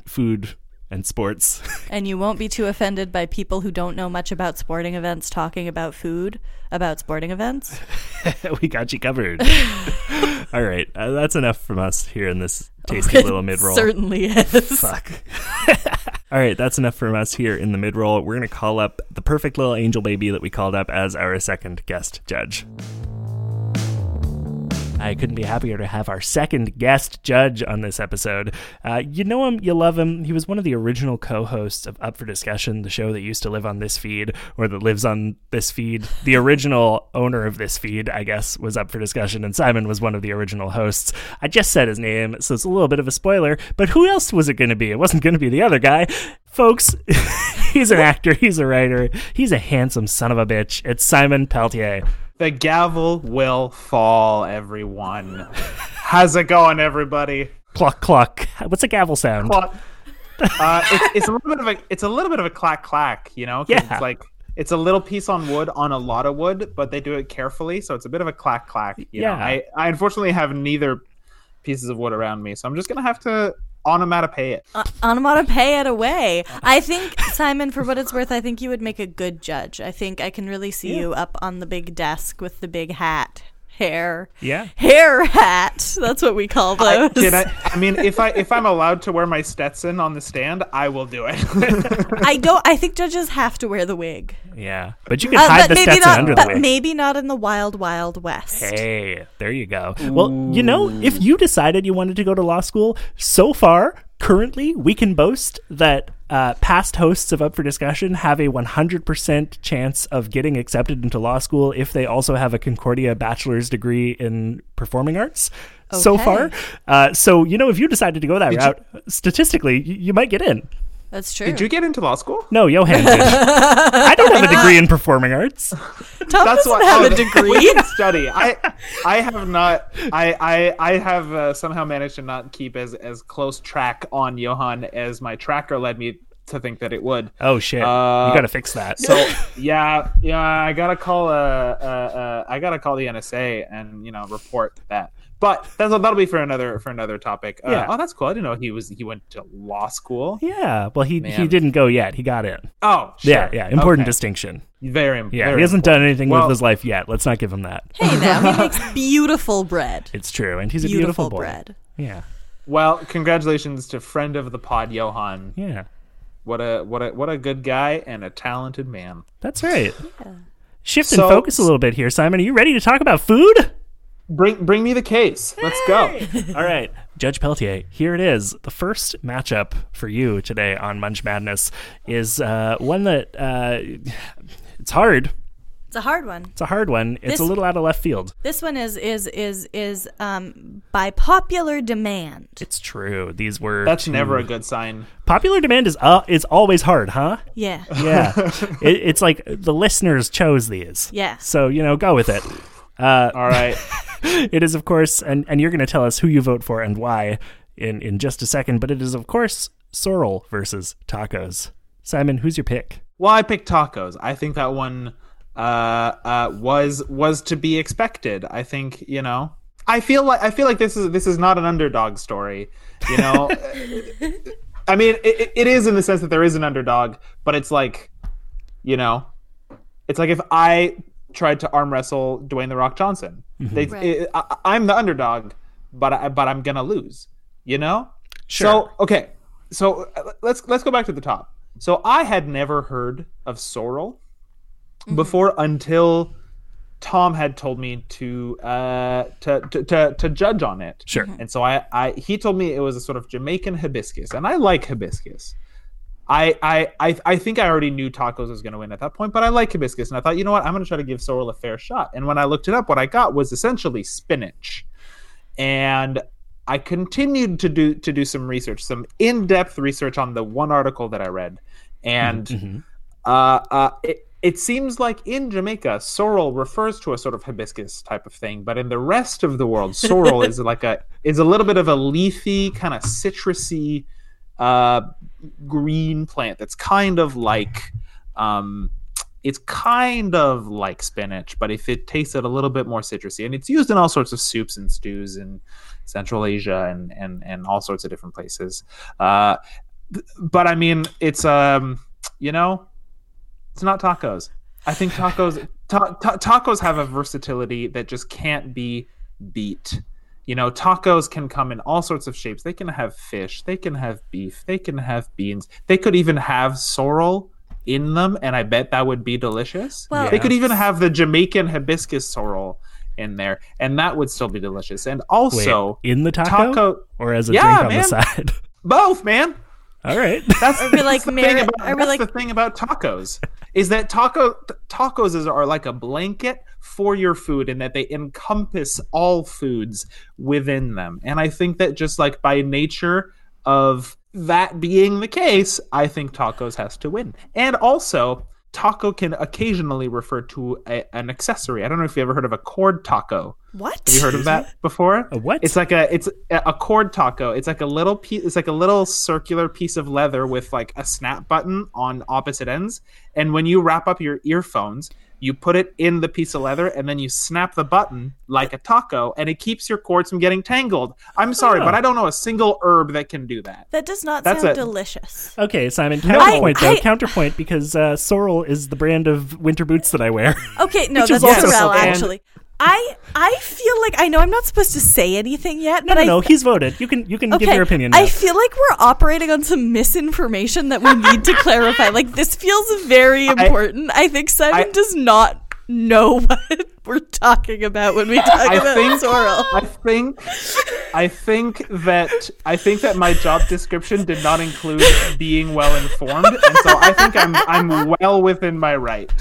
food and sports. And you won't be too offended by people who don't know much about sporting events talking about food about sporting events. we got you covered. All right, uh, that's enough from us here in this tasty little mid roll. Certainly is. Fuck. All right, that's enough from us here in the mid roll. We're going to call up the perfect little angel baby that we called up as our second guest judge. I couldn't be happier to have our second guest judge on this episode. Uh, you know him, you love him. He was one of the original co hosts of Up for Discussion, the show that used to live on this feed or that lives on this feed. The original owner of this feed, I guess, was Up for Discussion, and Simon was one of the original hosts. I just said his name, so it's a little bit of a spoiler, but who else was it going to be? It wasn't going to be the other guy. Folks, he's an actor, he's a writer, he's a handsome son of a bitch. It's Simon Peltier. The gavel will fall, everyone. How's it going, everybody? Cluck cluck. What's a gavel sound? Cluck. Uh, it's, it's a little bit of a it's a little bit of a clack clack, you know? Yeah. It's like it's a little piece on wood on a lot of wood, but they do it carefully, so it's a bit of a clack clack. You Yeah. Know? I I unfortunately have neither pieces of wood around me, so I'm just gonna have to onomatopoeia it. Uh, onomatopoeia it away. I think Simon, for what it's worth, I think you would make a good judge. I think I can really see you up on the big desk with the big hat, hair, Yeah. hair hat. That's what we call those. Did I? I mean, if I if I'm allowed to wear my Stetson on the stand, I will do it. I don't. I think judges have to wear the wig, Yeah. But you can Uh, hide the maybe Stetson not. under the But wig. maybe not in the wild, wild west. Hey, there you go. Well, you know, if you decided you wanted to go to law school, so far, currently, we can boast that uh, past hosts of Up for Discussion have a 100% chance of getting accepted into law school if they also have a Concordia bachelor's degree in performing arts. So far. Uh, so, you know, if you decided to go that route, statistically, you, you might get in. That's true. Did you get into law school? No, Johan did. I don't have a degree in performing arts. Tom That's doesn't what have oh, a we degree. didn't study. I I have not. I I I have uh, somehow managed to not keep as as close track on Johan as my tracker led me to think that it would. Oh, shit. Uh, you got to fix that. So yeah, yeah, I gotta call uh, uh, uh I gotta call the NSA and you know report that. But that's that'll be for another for another topic. Uh, Yeah. Oh, that's cool. I didn't know he was he went to law school. yeah, well, he, he didn't go yet. He got in. Oh, sure. Yeah, yeah. Important Okay. distinction. Very im- Yeah, very he hasn't done anything Well- with his life yet. Let's not give him that. hey, now he makes beautiful bread. It's true, and he's a Beautiful, beautiful, boy. bread. Yeah, Well, congratulations to friend of the pod, Johan. yeah. What a what a what a good guy and a talented man. That's right. Shift So- and focus a little bit here, Simon. Are you ready to talk about food? Bring bring me the case. Let's go. All right, Judge Peltier. Here it is. The first matchup for you today on Munch Madness is uh, one that uh, it's hard. It's a hard one. It's a hard one. It's This- a little out of left field. This one is is is is um by popular demand. It's true. These were That's two- never a good sign. popular demand is uh, is always hard, huh? Yeah. Yeah, it, it's like the listeners chose these. Yeah. So you know, go with it. Uh, All right. it is, of course, and, and you're going to tell us who you vote for and why in, in just a second, but it is, of course, sorrel versus tacos. Simon, who's your pick? well, I picked tacos. I think that one uh uh was was to be expected. I think, you know. I feel like I feel like this is this is not an underdog story, you know. I mean, it, it is in the sense that there is an underdog, but it's like, you know, it's like if I tried to arm wrestle Dwayne the Rock Johnson, they, Right. it, I, I'm the underdog, but I, but I'm gonna lose, you know. Sure. So okay, so uh, let's let's go back to the top. So I had never heard of sorrel before until Tom had told me to uh to to to, to judge on it. Sure. And so I, I he told me it was a sort of Jamaican hibiscus, and I like hibiscus. I I I, I think I already knew tacos was going to win at that point, but I like hibiscus, and I thought, you know what, I'm going to try to give sorrel a fair shot. And when I looked it up, what I got was essentially spinach, and I continued to do to do some research, some in depth research on the one article that I read, and Mhm. uh, uh, it, it seems like in Jamaica, sorrel refers to a sort of hibiscus type of thing, but in the rest of the world, sorrel is like a is a little bit of a leafy, kind of citrusy, uh, green plant that's kind of like, um, it's kind of like spinach, but if it tasted a little bit more citrusy, and it's used in all sorts of soups and stews in Central Asia and and and all sorts of different places. Uh, but I mean, it's um, you know, it's not tacos. I think tacos ta- ta- tacos have a versatility that just can't be beat. You know, tacos can come in all sorts of shapes. They can have fish, they can have beef, they can have beans. They could even have sorrel in them, and I bet that would be delicious. Well- they could even have the Jamaican hibiscus sorrel in there, and that would still be delicious. And Wait, also, in the taco, taco or as a Yeah, drink on man. the side? both, man. All right. That's, Are we like that's the mar- thing about, that's like- the thing about tacos is that taco tacos are like a blanket for your food and that they encompass all foods within them. And I think that just like by nature of that being the case, I think tacos has to win. And also, taco can occasionally refer to a, an accessory. I don't know if you ever heard of a cord taco. What? Have you heard of that before? A what? It's like a it's a a cord taco. It's like a little piece. It's like a little circular piece of leather with like a snap button on opposite ends. And when you wrap up your earphones, you put it in the piece of leather, and then you snap the button like a taco, and it keeps your cords from getting tangled. I'm sorry, Oh. but I don't know a single herb that can do that. That does not That's sound a- delicious. Okay, Simon. No. Counterpoint though. I- Counterpoint because uh, Sorel is the brand of winter boots that I wear. Okay, no, that's also Sorrel, so- and- actually. I I feel like I know I'm not supposed to say anything yet, No, but no, I no. He's voted. You can you can okay, give your opinion. Now. I feel like we're operating on some misinformation that we need to clarify. Like this feels very important. I, think Simon I- does not know what we're talking about when we talk I about think Sorrel. I think I think that I think that my job description did not include being well informed, and so I think I'm I'm well within my right.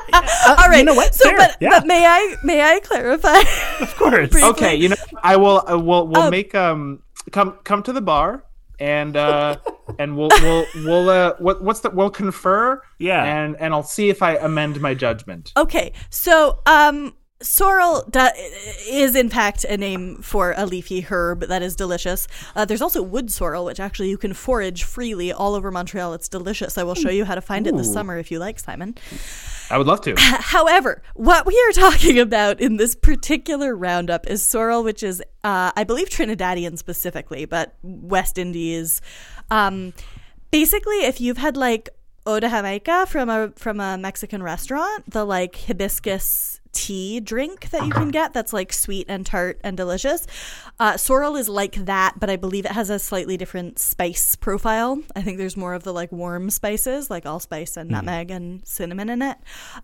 All right, you know what? so Fair, but, yeah. but may I may I clarify? of course. Briefly? Okay, you know I will I will we'll Um, make um come come to the bar and uh and we'll we'll we'll uh what what's the we'll confer Yeah. and and I'll see if I amend my judgment. Okay, so um, sorrel is in fact a name for a leafy herb that is delicious. Uh, there's also wood sorrel, which actually you can forage freely all over Montreal. It's delicious. I will show you how to find it this Ooh. summer if you like, Simon. I would love to. However, what we are talking about in this particular roundup is sorrel, which is, uh, I believe, Trinidadian specifically, but West Indies. Um, basically, if you've had like de Jamaica from a from a Mexican restaurant, the like hibiscus tea drink that you can get that's like sweet and tart and delicious. Uh, sorrel is like that, but I believe it has a slightly different spice profile. I think there's more of the like warm spices, like allspice and nutmeg and cinnamon in it.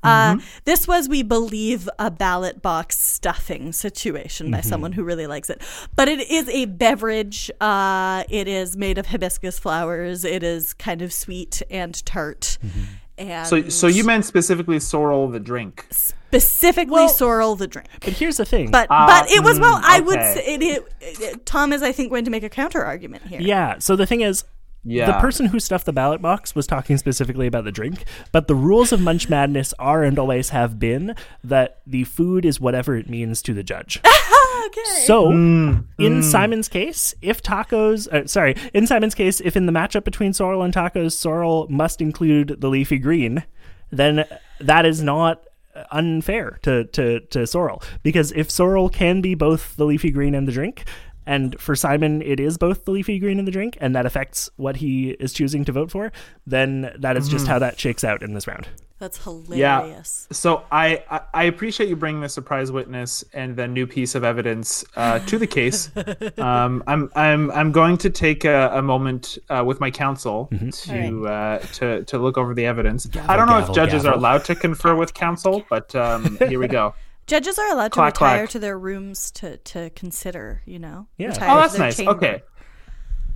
Uh, this was, we believe, a ballot box stuffing situation by someone who really likes it. But it is a beverage. Uh, it is made of hibiscus flowers. It is kind of sweet and tart. And So so you meant specifically sorrel the drink. specifically Well- sorrel the drink. But here's the thing. But Ah, but it was well. mm, I would say it, it, it- Tom is I think going to make a counter argument here. yeah. So the thing is, Yeah. the person who stuffed the ballot box was talking specifically about the drink, but the rules of Munch Madness are and always have been that the food is whatever it means to the judge. okay. So, Mm, in Simon's case, if tacos, uh, sorry, in Simon's case, if in the matchup between sorrel and tacos, sorrel must include the leafy green, then that is not unfair to, to, to sorrel. Because if sorrel can be both the leafy green and the drink, and for Simon it is both the leafy green and the drink, and that affects what he is choosing to vote for, then that is just how that shakes out in this round. That's hilarious. Yeah. So I, I I appreciate you bringing the surprise witness and the new piece of evidence uh, to the case. um, I'm I'm I'm going to take a, a moment uh, with my counsel to uh, to to look over the evidence. I don't know gavel, if judges are allowed to confer with counsel, but um, here we go. Judges are allowed to retire clack. to their rooms to to consider. You know. Yeah. Retire Oh, that's nice. chamber. Okay.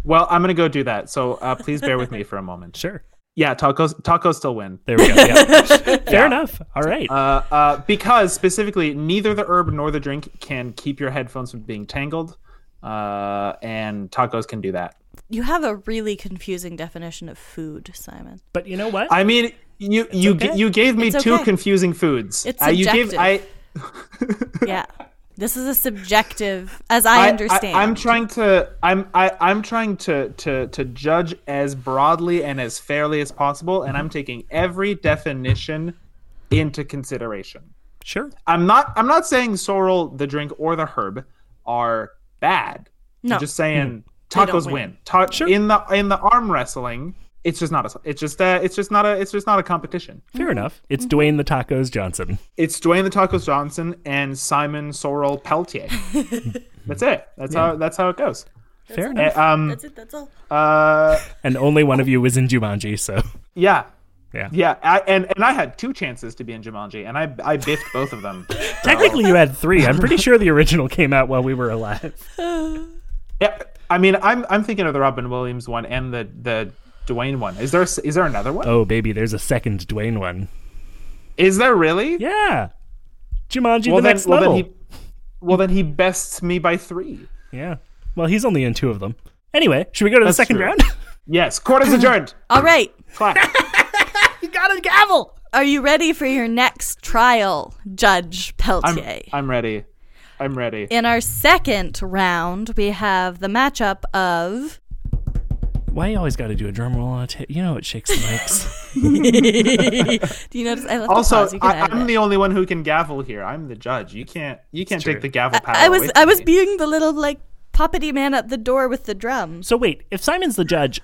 Well, I'm gonna go do that. So uh, please bear with me for a moment. Sure. Yeah, tacos tacos still win. There we go. Yeah. Fair enough. All right. Uh, uh, because specifically, neither the herb nor the drink can keep your headphones from being tangled, uh, and tacos can do that. You have a really confusing definition of food, Simon. but you know what? I mean, you you okay. g- you gave me It's two okay. confusing foods. It's Uh, you gave. I. Yeah. This is a subjective, as I, understand. I, am trying to. I'm. I, I'm trying to, to to judge as broadly and as fairly as possible, and I'm taking every definition into consideration. sure. I'm not. I'm not saying sorrel, the drink, or the herb are bad. No. I'm just saying mm-hmm. don't Tacos win. win. Ta- Sure. In the in the arm wrestling, it's just not a it's just uh, it's just not a it's just not a competition. Fair enough. It's Dwayne the Tacos Johnson. It's Dwayne the Tacos Johnson and Simon Sorrel Peltier. that's it. That's how that's how it goes. Fair Uh, enough. um That's it. That's all. uh And only one of you was in Jumanji, so yeah. yeah. Yeah, I, and and I had two chances to be in Jumanji, and I I biffed both of them. Technically, you had three. I'm pretty sure the original came out while we were alive. Yeah, I mean, I'm I'm thinking of the Robin Williams one and the the Dwayne one. Is there a s- is there another one? Oh, baby, there's a second Dwayne one. Is there really? Yeah. Jumanji Well the then, next well level. then he, well then he bests me by three. Yeah. Well, he's only in two of them. Anyway, should we go to the second true. round? Yes, court is adjourned. All right. Clap. you got a gavel. Are you ready for your next trial, Judge I'm Peltier? I'm ready. I'm ready. In our second round, we have the matchup of Why you always got to do a drum roll on a ta- You know it shakes the mics. Do you notice I left Also, pause? You can I, I'm it. the only one who can gavel here. I'm the judge. You can't you can't take the gavel power. I was away I was me. being the little like puppety man at the door with the drum. so wait, if Simon's the judge,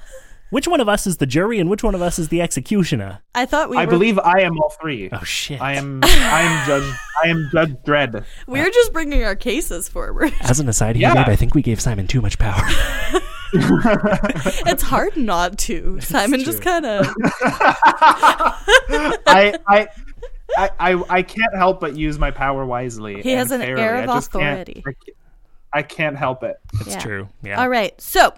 which one of us is the jury and which one of us is the executioner? I thought we I were believe I am all three. Oh shit. I am I am judge I am Judge Dredd. we were just bringing our cases forward. As an aside Yeah. here, babe, I think we gave Simon too much power. it's hard not to. Simon just kind of I, I, I, I, I can't help but use my power wisely. He has an fairly. air I of can't- authority. I, can't help it. It's true. Yeah. All right. So,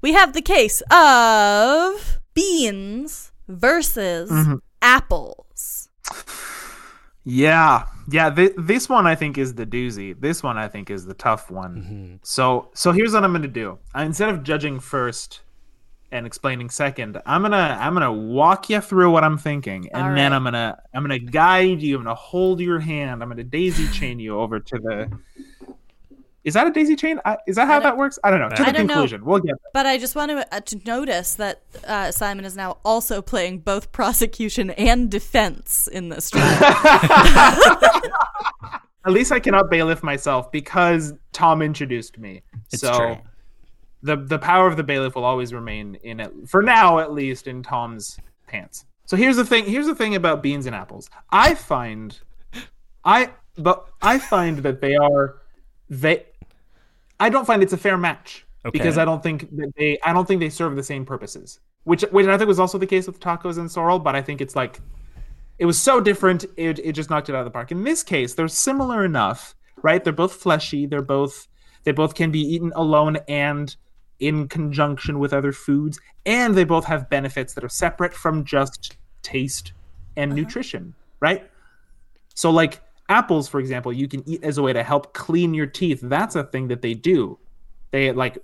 we have the case of beans versus Mm-hmm. apples. Yeah, yeah. Th- this one I think is the doozy. This one I think is the tough one. Mm-hmm. So, so here's what I'm gonna do. Instead of judging first and explaining second, I'm gonna I'm gonna walk you through what I'm thinking, and All then right. I'm gonna I'm gonna guide you. I'm gonna hold your hand. I'm gonna daisy chain you over to the. Is that a daisy chain? I, is that how that works? I don't know. To I the don't know. conclusion. We'll get there. But I just want to, uh, to notice that uh, Simon is now also playing both prosecution and defense in this trial. At least I cannot bailiff myself because Tom introduced me. It's so true. the the power of the bailiff will always remain in it for now at least in Tom's pants. So here's the thing. Here's the thing about beans and apples. I find, I but I find that they are they. I don't find it's a fair match Okay. because I don't think that they. I don't think they serve the same purposes. Which which I think was also the case with tacos and sorrel, but I think it's like it was so different it, it just knocked it out of the park in this case they're similar enough right they're both fleshy they're both they both can be eaten alone and in conjunction with other foods and they both have benefits that are separate from just taste and uh-huh. nutrition right so like apples for example you can eat as a way to help clean your teeth. That's a thing that they do. They like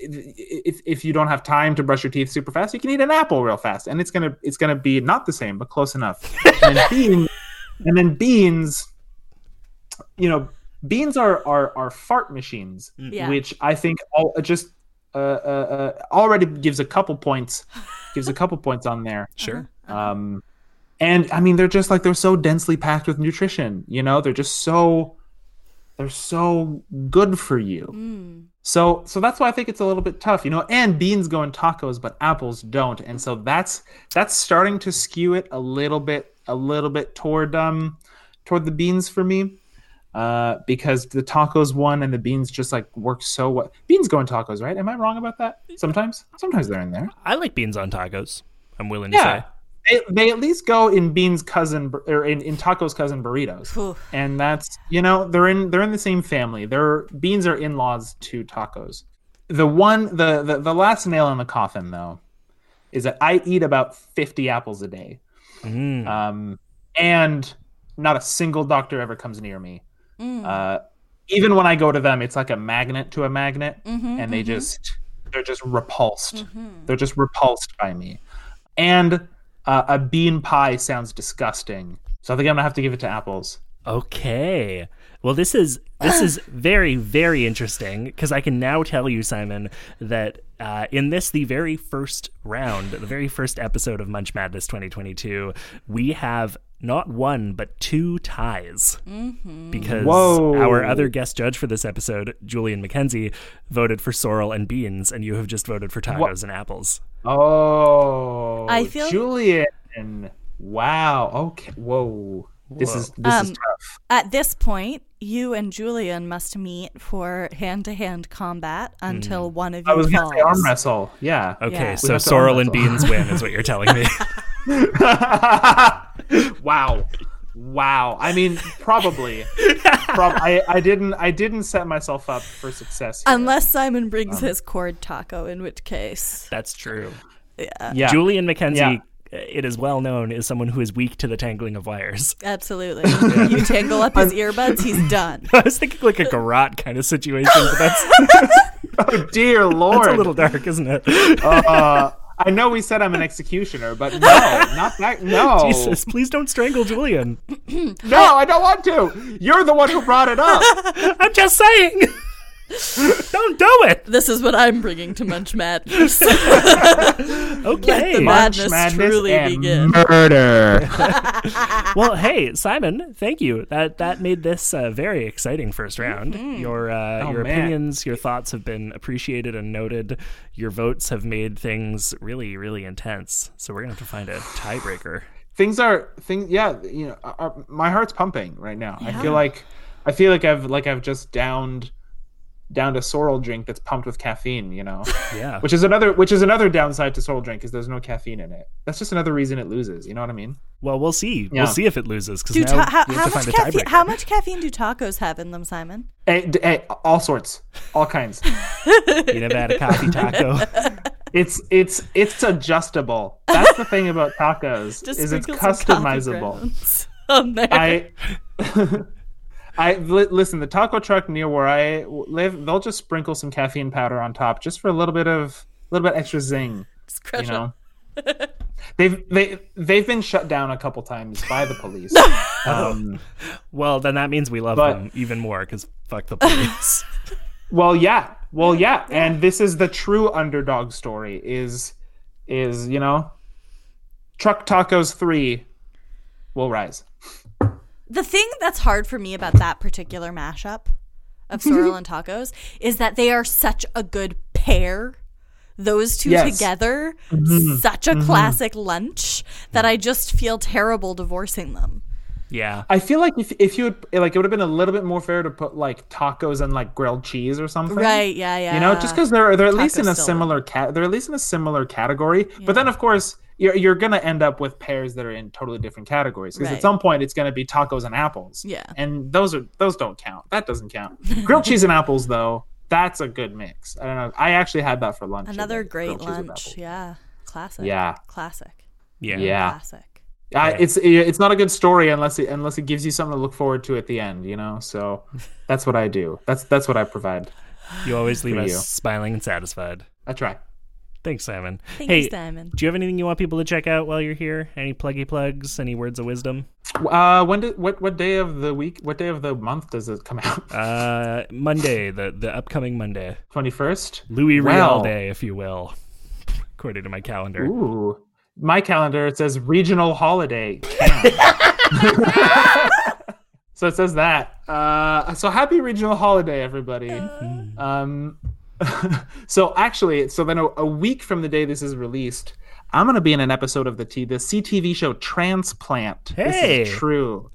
if, if you don't have time to brush your teeth super fast you can eat an apple real fast and it's gonna it's gonna be not the same but close enough. And then beans and then beans you know beans are are, are fart machines Yeah. which i think all just uh, uh, uh, already gives a couple points gives a couple points on there. Sure. um, and I mean, they're just like they're so densely packed with nutrition. You know, they're just so they're so good for you. So so that's why I think it's a little bit tough. You know, and beans go in tacos, but apples don't, and so that's that's starting to skew it a little bit a little bit toward um toward the beans for me. Uh, because the tacos one and the beans just like work so well. Beans go in tacos, right? Am I wrong about that? Sometimes, sometimes they're in there. I like beans on tacos. I'm willing to Yeah. say. They, they at least go in Bean's cousin or in, in Taco's cousin burritos, Whew. and that's you know they're in they're in the same family. They're Beans are in laws to Tacos. The one the, the the last nail in the coffin though is that I eat about fifty apples a day, Mm. um, and not a single doctor ever comes near me. Uh, even when I go to them, it's like a magnet to a magnet, and they just they're just repulsed. They're just repulsed by me. And uh, a bean pie sounds disgusting, so I think I'm gonna have to give it to apples. Okay. Well, this is this is very very interesting because I can now tell you, Simon, that uh, in this the very first round, the very first episode of Munch Madness 2022, we have not one but two ties. Because Whoa. our other guest judge for this episode, Julian McKenzie, voted for sorrel and beans, and you have just voted for tacos and apples. Oh, I feel- Julian. Wow. Okay. Whoa. This is this is Um, tough. At this point, you and Julian must meet for hand to hand combat until one of you I was falls. gonna say arm wrestle. Yeah. Okay, Yeah. So sorrel and beans win, is what you're telling me. wow. Wow. I mean, probably. Prob- I, I didn't I didn't set myself up for success. here. Unless Simon Um, brings his cord taco, in which case, That's true. yeah. Julian McKenzie, Yeah. it is well known, is someone who is weak to the tangling of wires. absolutely. You tangle up his earbuds, he's done. I was thinking like a garrote kind of situation, but that's, oh dear that's lord. a little dark, isn't it? uh, I know we said I'm an executioner, but no, not that. No, Jesus, please don't strangle Julian. no, I don't want to. You're the one who brought it up. I'm just saying. don't do it. This is what I'm bringing to Munch Madness. Okay. the madness Madness truly and begin. murder. well, hey, Simon, thank you. That that made this uh, very exciting first round. Your uh, Oh, your man. opinions, your thoughts have been appreciated and noted. Your votes have made things really, really intense. So we're gonna have to find a tiebreaker. things are things. Yeah, you know, uh, my heart's pumping right now. I feel like I feel like I've like I've just downed downed to sorrel drink that's pumped with caffeine. You know. Yeah. Which is another which is another downside to sorrel drink is there's no caffeine in it. That's just another reason it loses. You know what I mean? Well, we'll see. Yeah. We'll see if it loses because now ta- how, we how have much find a caffeine? tiebreaker. How much caffeine do tacos have in them, Simon? Hey, d- hey, all sorts, all kinds. You never had a coffee taco. It's it's it's adjustable. That's the thing about tacos Just is it's sprinkle some coffee customizable. on there. I I li- listen. The taco truck near where I live, they'll just sprinkle some caffeine powder on top, just for a little bit of a little bit extra zing. Just crush You them. know, they've they they've been shut down a couple times by the police. um, well, then that means we love But- them even more because fuck the police. Well, yeah. Well, yeah. And this is the true underdog story is is, you know, Truck Tacos 3 will rise. The thing that's hard for me about that particular mashup of sorrel and tacos is that they are such a good pair. Those two Yes. together, Mm-hmm. such a classic lunch that I just feel terrible divorcing them. yeah. I feel like if if you would like it would have been a little bit more fair to put like tacos and like grilled cheese or something. Right? Yeah, yeah. You know, just because they're they're at least in a similar cat they're at least in a similar category. But then of course you're you're gonna end up with pairs that are in totally different categories. Because Right. at some point it's gonna be tacos and apples. Yeah. And those are those don't count. That doesn't count. grilled cheese and apples though, that's a good mix. I don't know. I actually had that for lunch. Another today, great grilled cheese with lunch. Yeah, classic. Yeah. classic. Yeah. Yeah. Classic. I, Yeah. it's it's not a good story unless it unless it gives you something to look forward to at the end, you know. So that's what I do. That's that's what I provide. You always leave us you. smiling and satisfied. I try. Thanks, Simon. Thank hey, you, Simon. do you have anything you want people to check out while you're here? Any pluggy plugs? Any words of wisdom? Uh, when did what what day of the week? What day of the month does it come out? Uh, Monday, the the upcoming Monday, Twenty first. Louis Well. Real Day, if you will, according to my calendar. Ooh, my calendar it says regional holiday. so it says that. Uh, so happy regional holiday, everybody. Um, so actually, so then a, a week from the day this is released, I'm gonna be in an episode of the T the CTV show Transplant. Hey. This is true.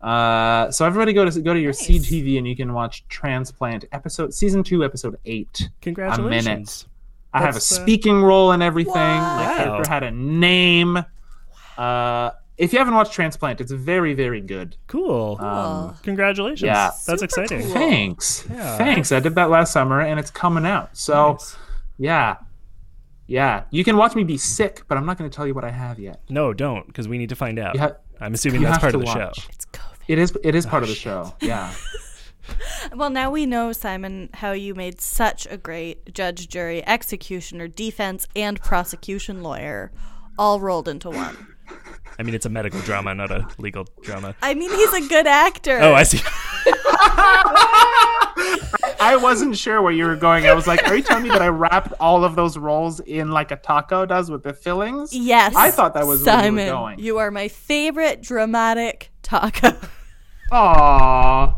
Uh, so everybody go to go to your CTV and you can watch Transplant episode season two episode eight. Congratulations. I have a That's, uh, speaking role and everything. My Wow. character had a name. Uh, if you haven't watched Transplant, it's very, very good. Cool. Cool. Um, Congratulations. yeah. That's exciting. cool. Thanks. Yeah. Thanks. I did that last summer and it's coming out. So, Nice. yeah. Yeah. You can watch me be sick, but I'm not going to tell you what I have yet. No, don't, because we need to find out. You ha- I'm assuming you that's have part of to the watch. show. It's COVID. It is it is Oh, part of the oh, show. Yeah. Well, now we know, Simon, how you made such a great judge, jury, executioner, defense, and prosecution lawyer all rolled into one. I mean, it's a medical drama, not a legal drama. I mean, he's a good actor. Oh, I see. I wasn't sure where you were going. I was like, are you telling me that I wrapped all of those rolls in like a taco does with the fillings? Yes. I thought that was where you Simon. were going. You are my favorite dramatic taco. Aww.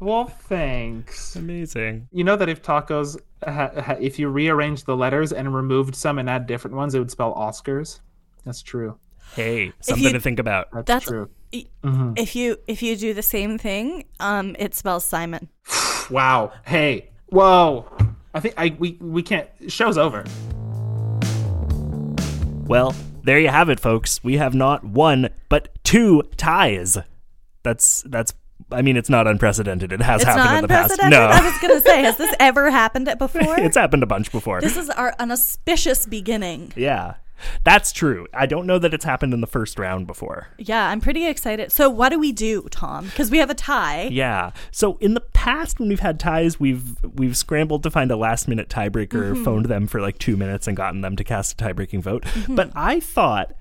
Well, thanks. Amazing. You know that if tacos, ha- ha- if you rearranged the letters and removed some and add different ones, it would spell Oscars. That's true. Hey, something you- to think about. That's, That's true. i- Mm-hmm. if you if you do the same thing, um, it spells Simon. Wow. Hey. Whoa. I think I we we can't. Show's over. Well, there you have it, folks. We have not one, but two ties. That's that's. I mean, it's not unprecedented. It has It's happened not in the past. No, I was gonna say, has this ever happened before? it's happened a bunch before. this is our an auspicious beginning. yeah, that's true. I don't know that it's happened in the first round before. Yeah, I'm pretty excited. So, what do we do, Tom? Because we have a tie. Yeah. So in the past, when we've had ties, we've we've scrambled to find a last minute tiebreaker, Mm-hmm. phoned them for like two minutes, and gotten them to cast a tie breaking vote. But I thought,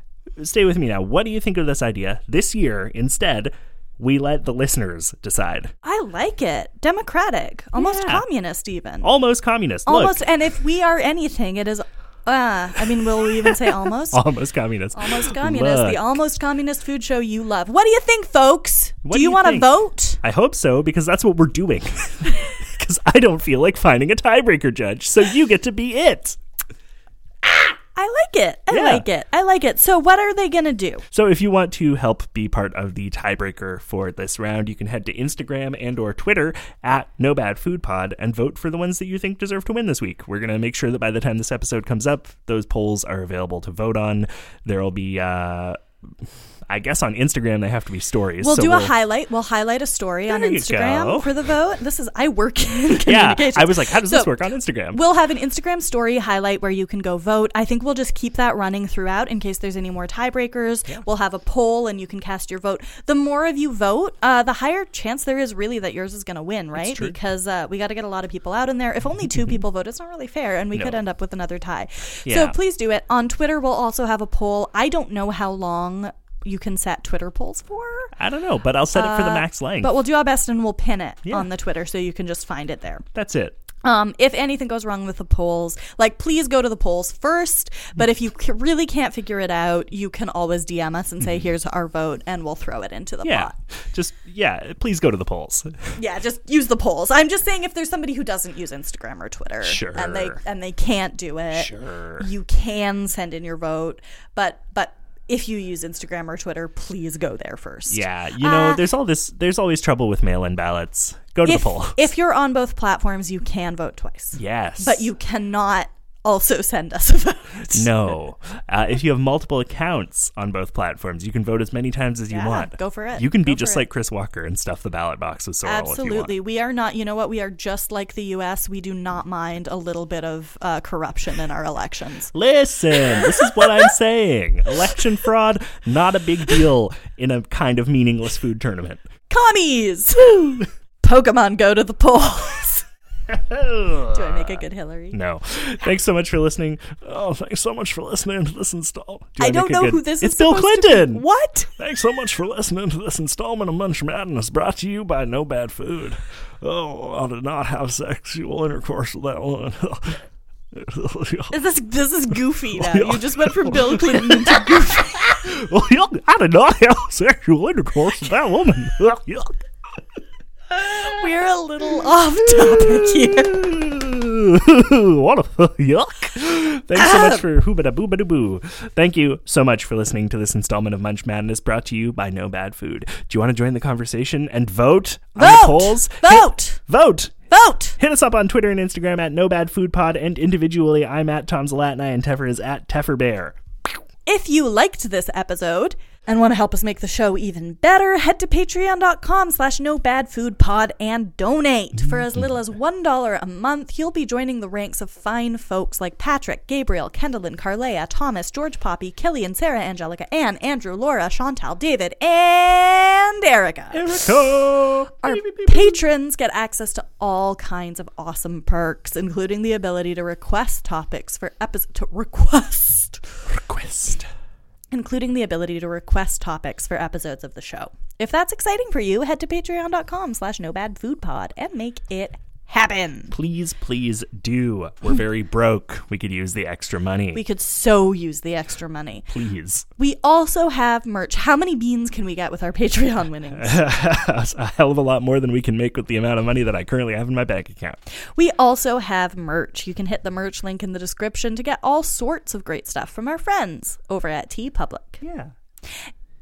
stay with me now. What do you think of this idea? This year, instead, we let the listeners decide. I like it. Democratic, almost Yeah. communist, even. Almost communist. almost. Look, And if we are anything, it is. Uh, I mean, will we even say almost? almost communist. Almost communist, Look. the almost communist food show you love. What do you think, folks? What do do you, you want to vote? I hope so because that's what we're doing. Because I don't feel like finding a tiebreaker judge, so you get to be it. I like it. I Yeah. like it. I like it. So, what are they going to do? So if you want to help be part of the tiebreaker for this round, you can head to Instagram and or Twitter at No Bad Food Pod and vote for the ones that you think deserve to win this week. We're gonna make sure that by the time this episode comes up, those polls are available to vote on. There'll be uh I guess on Instagram they have to be stories. We'll so do a highlight. We'll highlight a story on Instagram go. for the vote. This is I work in Yeah. I was like, how does this work on Instagram? We'll have an Instagram story highlight where you can go vote. I think we'll just keep that running throughout in case there's any more tiebreakers. We'll have a poll and you can cast your vote. The more of you vote, uh, the higher chance there is really that yours is going to win, right? Because uh, we got to get a lot of people out in there. If only two people vote, it's not really fair, and we could end up with another tie. Yeah. So please do it. On Twitter, we'll also have a poll. I don't know how long you can set Twitter polls for. I don't know, but I'll set it for the max length. Uh, But we'll do our best and we'll pin it Yeah. on the Twitter so you can just find it there. That's it. Um, if anything goes wrong with the polls, like please go to the polls first. But if you c- really can't figure it out, you can always DM us and say, "Here's our vote," and we'll throw it into the Mm-hmm. Yeah. pot. Just yeah, please go to the polls. Yeah, just use the polls. I'm just saying, if there's somebody who doesn't use Instagram or Twitter, Sure. and they and they can't do it, Sure. you can send in your vote. But but if you use Instagram or Twitter, please go there first. Yeah, you know, Uh, there's all this there's always trouble with mail-in ballots. Go to If, the poll. if you're on both platforms, you can vote twice. yes. But you cannot also send us a vote. No. Uh, if you have multiple accounts on both platforms, you can vote as many times as you Yeah, want. go for it. You can be just it. like Chris Walker and stuff the ballot box with Sorel you Absolutely. We are not, you know what? We are just like the US. We do not mind a little bit of uh, corruption in our elections. Listen, this is what I'm saying. Election fraud, not a big deal in a kind of meaningless food tournament. Commies! Pokemon go to the polls. do I make a good Hillary? No. Thanks so much for listening. Oh, thanks so much for listening to this install. Do I make don't know good- who this it's is. It's Bill supposed to be. Clinton. What? Thanks so much for listening to this installment of Munch Madness brought to you by No Bad Food. Oh, I did not have sexual intercourse with that woman. Is this this is goofy now? You just went from Bill Clinton to goofy. well, I did not have sexual intercourse with that woman. We're a little off topic here. what a yuck. Thanks so much for hoobada boobada boo. Thank you so much for listening to this installment of Munch Madness brought to you by No Bad Food. Do you want to join the conversation and vote on the polls? Vote! Hit- vote! Vote! Hit us up on Twitter and Instagram at No Bad Food Pod, and individually, I'm at Tom Zalatni and Teffer is at Teffer Bear. If you liked this episode and want to help us make the show even better, head to patreon.com slash no bad food pod and donate. For as little as $1 a month, you'll be joining the ranks of fine folks like Patrick, Gabriel, Kendallin, Carlea, Thomas, George Poppy, Killian, Sarah, Angelica, Anne, Andrew, Laura, Chantal, David, and Erica. Erica! Our patrons get access to all kinds of awesome perks, including the ability to request topics for episodes. to request Request. Including the ability to request topics for episodes of the show. If that's exciting for you, head to patreon.com slash nobadfoodpod and make it happen. Please, please do. We're very broke. We could use the extra money. We could so use the extra money. Please. We also have merch. How many beans can we get with our Patreon winnings? a hell of a lot more than we can make with the amount of money that I currently have in my bank account. We also have merch. You can hit the merch link in the description to get all sorts of great stuff from our friends over at TeePublic. Yeah.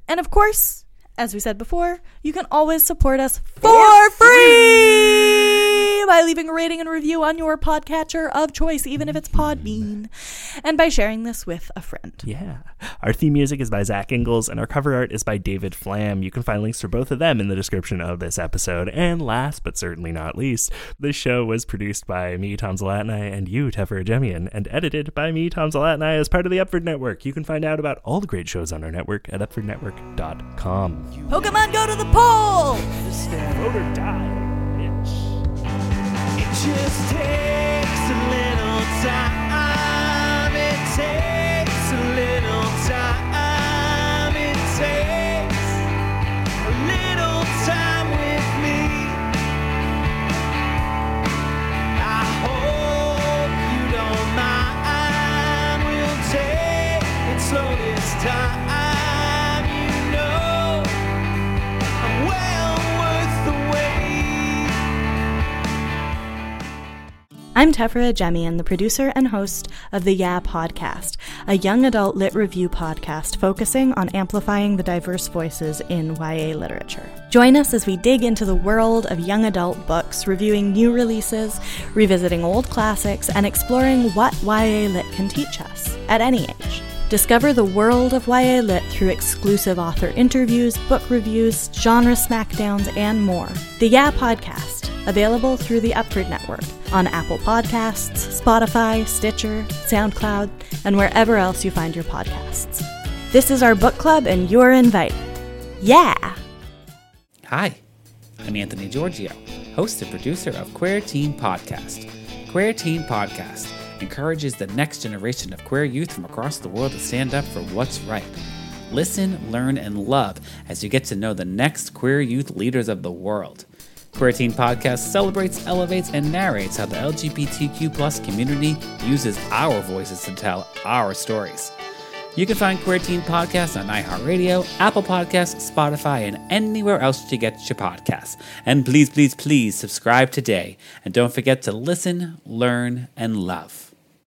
And of course, as we said before, you can always support us for free by leaving a rating and review on your podcatcher of choice, even if it's Podbean, mm-hmm. and by sharing this with a friend. Yeah. Our theme music is by Zach Ingles, and our cover art is by David Flam. You can find links for both of them in the description of this episode. And last but certainly not least, this show was produced by me, Tom Zalatni, and you, Tefera Jemian, and edited by me, Tom Zalatni, as part of the Upford Network. You can find out about all the great shows on our network at upfordnetwork.com. Pokemon go to the pole! Vote or die, bitch. It just takes a little time. I'm Tefera Jemian, the producer and host of the Yeah Podcast, a young adult lit review podcast focusing on amplifying the diverse voices in YA literature. Join us as we dig into the world of young adult books, reviewing new releases, revisiting old classics, and exploring what YA lit can teach us at any age. Discover the world of YA Lit through exclusive author interviews, book reviews, genre smackdowns, and more. The Yeah Podcast, available through the Upford Network on Apple Podcasts, Spotify, Stitcher, SoundCloud, and wherever else you find your podcasts. This is our book club, and you're invited. Yeah! Hi, I'm Anthony Giorgio, host and producer of Queer Teen Podcast. Queer Teen Podcast encourages the next generation of queer youth from across the world to stand up for what's right. Listen, learn, and love as you get to know the next queer youth leaders of the world. Queer Teen Podcast celebrates, elevates, and narrates how the LGBTQ plus community uses our voices to tell our stories. You can find Queer Teen Podcast on iHeartRadio, Apple Podcasts, Spotify, and anywhere else you get your podcasts. And please, please, please subscribe today. And don't forget to listen, learn, and love.